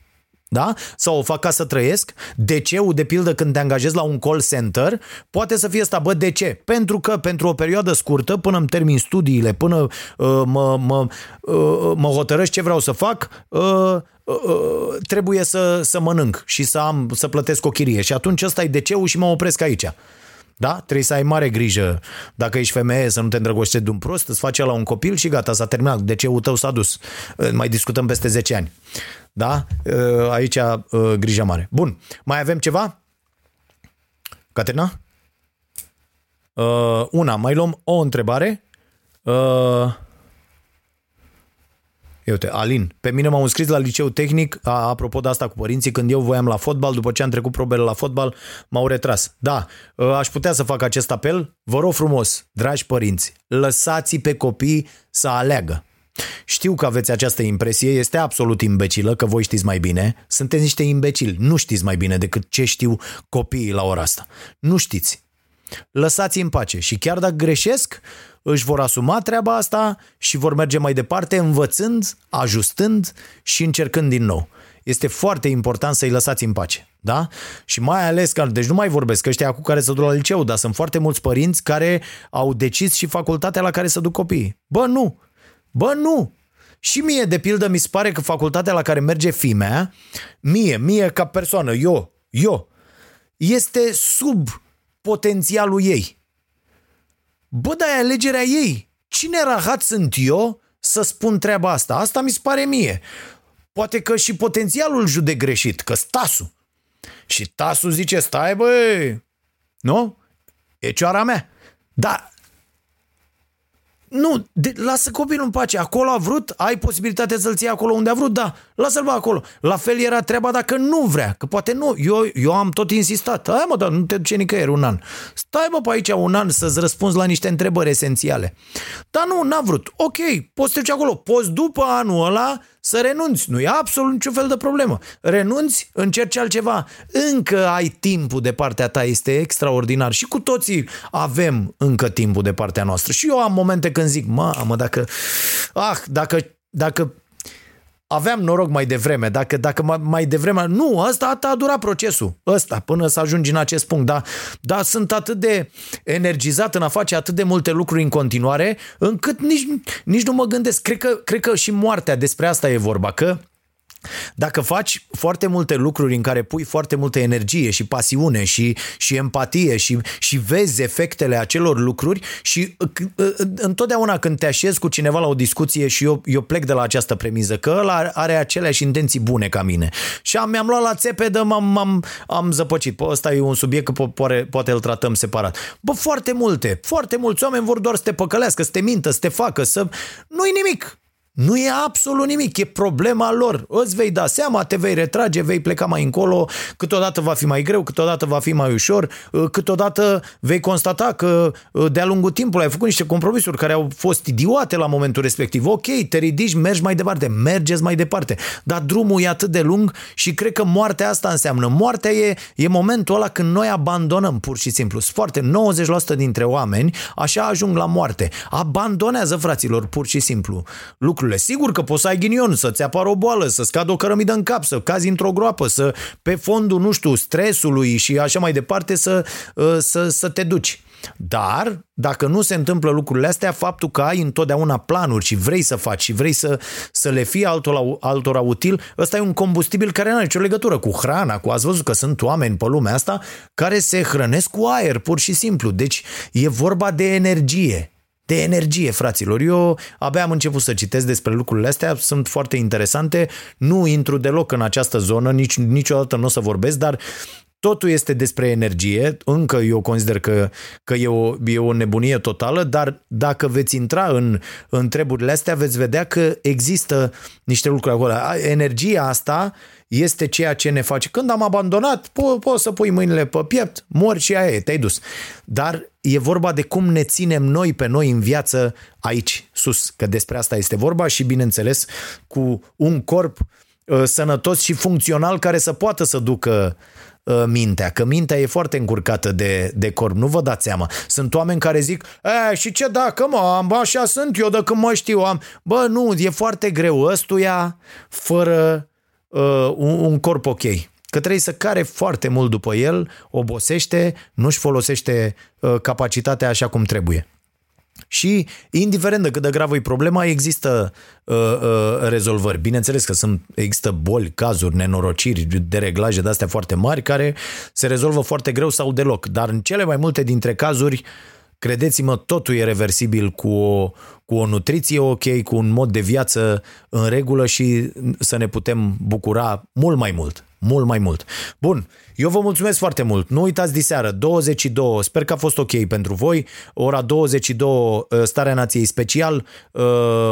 da? Sau o fac ca să trăiesc. De ce? De pildă, când te angajezi la un call center, poate să fie asta, bă, de ce? Pentru că pentru o perioadă scurtă, până îmi termin studiile, până uh, mă, mă, uh, mă hotărăști ce vreau să fac, uh, uh, uh, trebuie să, să mănânc și să am să plătesc o chirie. Și atunci ăsta e de ce și mă opresc aici. Da? Trebuie să ai mare grijă dacă ești femeie să nu te îndrăgostești de un prost, îți face la un copil și gata, s-a terminat. De ce tău s-a dus. Mai discutăm peste 10 ani. Da? Uh, aici uh, grijă mare. Bun. Mai avem ceva? Caterina? Uh, una. Mai luăm o întrebare. Uh, uite, Alin, pe mine m-au înscris la liceu tehnic, a, apropo de asta cu părinții, când eu voiam la fotbal, după ce am trecut probele la fotbal, m-au retras. Da, aș putea să fac acest apel. Vă rog frumos, dragi părinți, lăsați pe copii să aleagă. Știu că aveți această impresie, este absolut imbecilă, că voi știți mai bine. Sunteți niște imbecili, nu știți mai bine decât ce știu copiii la ora asta. Nu știți. Lăsați în pace și chiar dacă greșesc, își vor asuma treaba asta și vor merge mai departe învățând, ajustând și încercând din nou. Este foarte important să-i lăsați în pace. Da? Și mai ales că, deci nu mai vorbesc că ăștia cu care se duc la liceu, dar sunt foarte mulți părinți care au decis și facultatea la care să duc copiii. Bă, nu! Bă, nu! Și mie, de pildă, mi se pare că facultatea la care merge fimea, mie, mie ca persoană, eu, eu, este sub potențialul ei. Bă, dar e alegerea ei. Cine rahat sunt eu să spun treaba asta? Asta mi se pare mie. Poate că și potențialul judec greșit, că Stasu. Și Tasu zice, stai băi, nu? E cioara mea. Dar nu, de, lasă copilul în pace. Acolo a vrut, ai posibilitatea să-l ții acolo unde a vrut, da, lasă-l bă acolo. La fel era treaba dacă nu vrea, că poate nu. Eu, eu am tot insistat. Hai mă, dar nu te duce nicăieri un an. Stai mă pe aici un an să-ți răspunzi la niște întrebări esențiale. Dar nu, n-a vrut. Ok, poți să te duci acolo. Poți după anul ăla să renunți. Nu e absolut niciun fel de problemă. Renunți, încerci altceva. Încă ai timpul de partea ta, este extraordinar. Și cu toții avem încă timpul de partea noastră. Și eu am momente când zic, mamă, dacă, ah, dacă, dacă aveam noroc mai devreme, dacă, dacă mai devreme, nu, ăsta a durat procesul, ăsta, până să ajungi în acest punct, dar, dar sunt atât de energizat în a face atât de multe lucruri în continuare, încât nici, nici nu mă gândesc, cred că, cred că și moartea despre asta e vorba, că dacă faci foarte multe lucruri în care pui foarte multă energie și pasiune și, și empatie și, și vezi efectele acelor lucruri și uh, uh, întotdeauna când te așezi cu cineva la o discuție și eu, eu plec de la această premiză că ăla are aceleași intenții bune ca mine și am, mi-am luat la țepedă, m-am, am am zăpăcit. Pă, ăsta e un subiect că poate, poate îl tratăm separat. Bă, foarte multe, foarte mulți oameni vor doar să te păcălească, să te mintă, să te facă, să... Nu-i nimic. Nu e absolut nimic, e problema lor. Îți vei da seama, te vei retrage, vei pleca mai încolo, câteodată va fi mai greu, câteodată va fi mai ușor, uh, câteodată vei constata că uh, de-a lungul timpului ai făcut niște compromisuri care au fost idiote la momentul respectiv. Ok, te ridici, mergi mai departe, mergeți mai departe, dar drumul e atât de lung și cred că moartea asta înseamnă. Moartea e, e momentul ăla când noi abandonăm pur și simplu. Foarte 90% dintre oameni așa ajung la moarte. Abandonează, fraților, pur și simplu lucrurile lucrurile. Sigur că poți să ai ghinion, să-ți apară o boală, să scadă o cărămidă în cap, să cazi într-o groapă, să pe fondul, nu știu, stresului și așa mai departe să, uh, să, să te duci. Dar, dacă nu se întâmplă lucrurile astea, faptul că ai întotdeauna planuri și vrei să faci și vrei să, să le fii altora, altora util, ăsta e un combustibil care nu are nicio legătură cu hrana, cu ați văzut că sunt oameni pe lumea asta care se hrănesc cu aer, pur și simplu. Deci e vorba de energie de energie, fraților. Eu abia am început să citesc despre lucrurile astea, sunt foarte interesante, nu intru deloc în această zonă, nici, niciodată nu o să vorbesc, dar Totul este despre energie, încă eu consider că, că e, o, e o nebunie totală, dar dacă veți intra în, în treburile astea, veți vedea că există niște lucruri acolo. Energia asta este ceea ce ne face. Când am abandonat, po- poți să pui mâinile pe piept, mori și aia e, te-ai dus. Dar e vorba de cum ne ținem noi pe noi în viață aici, sus, că despre asta este vorba și, bineînțeles, cu un corp uh, sănătos și funcțional care să poată să ducă uh, mintea, că mintea e foarte încurcată de, de corp, nu vă dați seama. Sunt oameni care zic, e, și ce dacă mă, am, așa sunt eu de când mă știu, am... Bă, nu, e foarte greu ăstuia fără uh, un, un corp ok. Că trebuie să care foarte mult după el, obosește, nu-și folosește uh, capacitatea așa cum trebuie. Și, indiferent de cât de gravă e problema, există uh, uh, rezolvări. Bineînțeles că sunt, există boli, cazuri, nenorociri, dereglaje de astea foarte mari care se rezolvă foarte greu sau deloc. Dar în cele mai multe dintre cazuri, credeți-mă, totul e reversibil cu o, cu o nutriție ok, cu un mod de viață în regulă și să ne putem bucura mult mai mult. Mult mai mult. Bun, eu vă mulțumesc foarte mult. Nu uitați diseară, 22, sper că a fost ok pentru voi, ora 22, uh, Starea Nației Special, uh,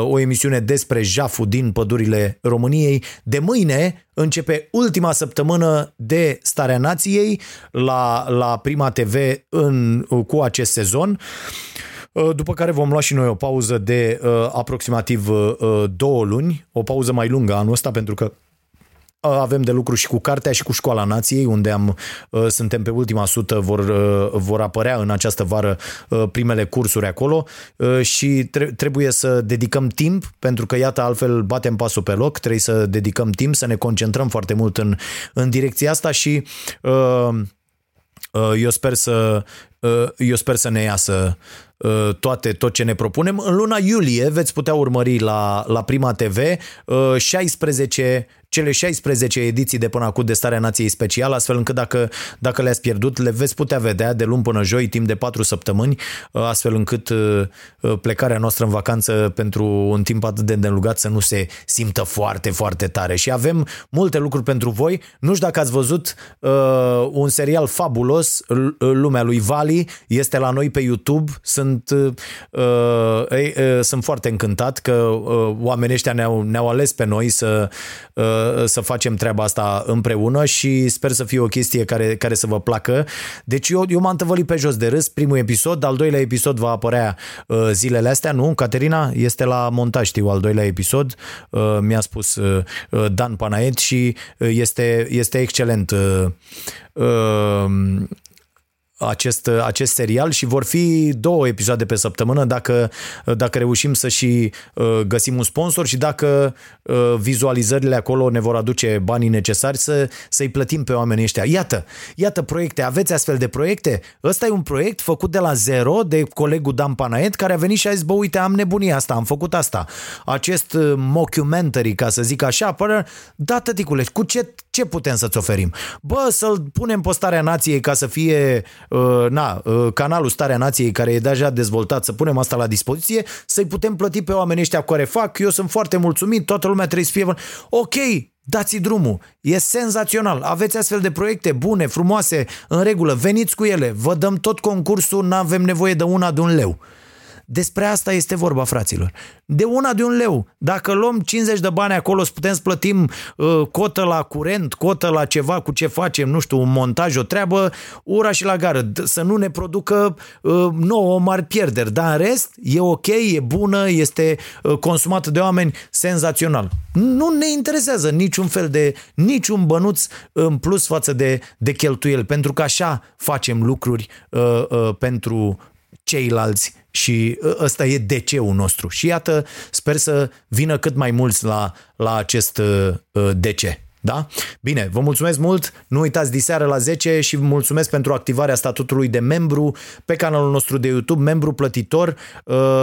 o emisiune despre jaful din pădurile României. De mâine începe ultima săptămână de Starea Nației la, la Prima TV în, cu acest sezon. Uh, după care vom lua și noi o pauză de uh, aproximativ uh, două luni, o pauză mai lungă anul ăsta, pentru că avem de lucru și cu cartea și cu Școala Nației, unde am, suntem pe ultima sută, vor, vor apărea în această vară primele cursuri acolo și trebuie să dedicăm timp, pentru că iată altfel batem pasul pe loc, trebuie să dedicăm timp, să ne concentrăm foarte mult în, în direcția asta și eu sper să eu sper să ne iasă toate, tot ce ne propunem. În luna iulie veți putea urmări la, la Prima TV 16 cele 16 ediții de până acum de Starea Nației Special, astfel încât dacă, dacă le-ați pierdut, le veți putea vedea de luni până joi, timp de 4 săptămâni, astfel încât uh, plecarea noastră în vacanță pentru un timp atât de îndelugat să nu se simtă foarte, foarte tare. Și avem multe lucruri pentru voi. Nu știu dacă ați văzut uh, un serial fabulos, Lumea lui Vali, este la noi pe YouTube. Sunt, uh, uh, uh, sunt foarte încântat că uh, oamenii ăștia ne-au, ne-au ales pe noi să uh, să facem treaba asta împreună și sper să fie o chestie care, care să vă placă. Deci eu, eu m-am tăvălit pe jos de râs, primul episod, al doilea episod va apărea uh, zilele astea, nu? Caterina este la montaj, știu, al doilea episod, uh, mi-a spus uh, uh Dan Panaet și uh, este, este excelent. Uh, uh, acest, acest serial și vor fi două episoade pe săptămână dacă, dacă reușim să și uh, găsim un sponsor și dacă uh, vizualizările acolo ne vor aduce banii necesari să, să-i plătim pe oamenii ăștia. Iată, iată proiecte, aveți astfel de proiecte? Ăsta e un proiect făcut de la zero de colegul Dan Panaet care a venit și a zis, bă, uite, am nebunia asta, am făcut asta. Acest uh, mockumentary, ca să zic așa, până, da, tăticule, cu ce, ce putem să-ți oferim? Bă, să-l punem postarea nației ca să fie Uh, na, uh, canalul Starea Nației care e deja dezvoltat, să punem asta la dispoziție, să-i putem plăti pe oamenii ăștia care fac, eu sunt foarte mulțumit, toată lumea trebuie să fie... Ok, dați drumul, e senzațional, aveți astfel de proiecte bune, frumoase, în regulă, veniți cu ele, vă dăm tot concursul, nu avem nevoie de una de un leu. Despre asta este vorba, fraților. De una de un leu. Dacă luăm 50 de bani acolo, să putem să plătim uh, cotă la curent, cotă la ceva, cu ce facem, nu știu, un montaj, o treabă, ura și la gară. Să nu ne producă uh, nouă mari pierderi. Dar în rest, e ok, e bună, este uh, consumată de oameni senzațional. Nu ne interesează niciun fel de, niciun bănuț în plus față de, de cheltuieli, pentru că așa facem lucruri uh, uh, pentru ceilalți și ă, ăsta e DC-ul nostru. Și iată, sper să vină cât mai mulți la, la acest ă, ă, DC. Da? Bine, vă mulțumesc mult, nu uitați diseară la 10 și vă mulțumesc pentru activarea statutului de membru pe canalul nostru de YouTube, membru plătitor.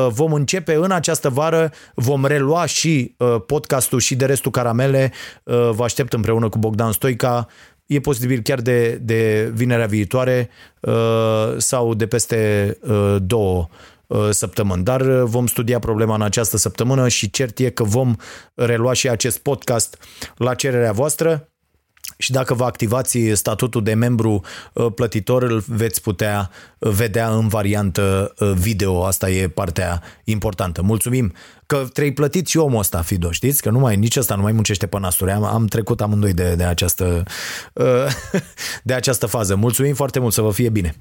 Vom începe în această vară, vom relua și podcastul și de restul caramele. Vă aștept împreună cu Bogdan Stoica e posibil chiar de, de vinerea viitoare uh, sau de peste uh, două uh, săptămâni. Dar uh, vom studia problema în această săptămână și cert e că vom relua și acest podcast la cererea voastră și dacă vă activați statutul de membru uh, plătitor, îl veți putea uh, vedea în variantă uh, video. Asta e partea importantă. Mulțumim că trebuie plătit și omul ăsta, Fido, știți? Că nu mai, nici ăsta nu mai muncește pe nasturi. Am, am trecut amândoi de, de, această, de această fază. Mulțumim foarte mult, să vă fie bine!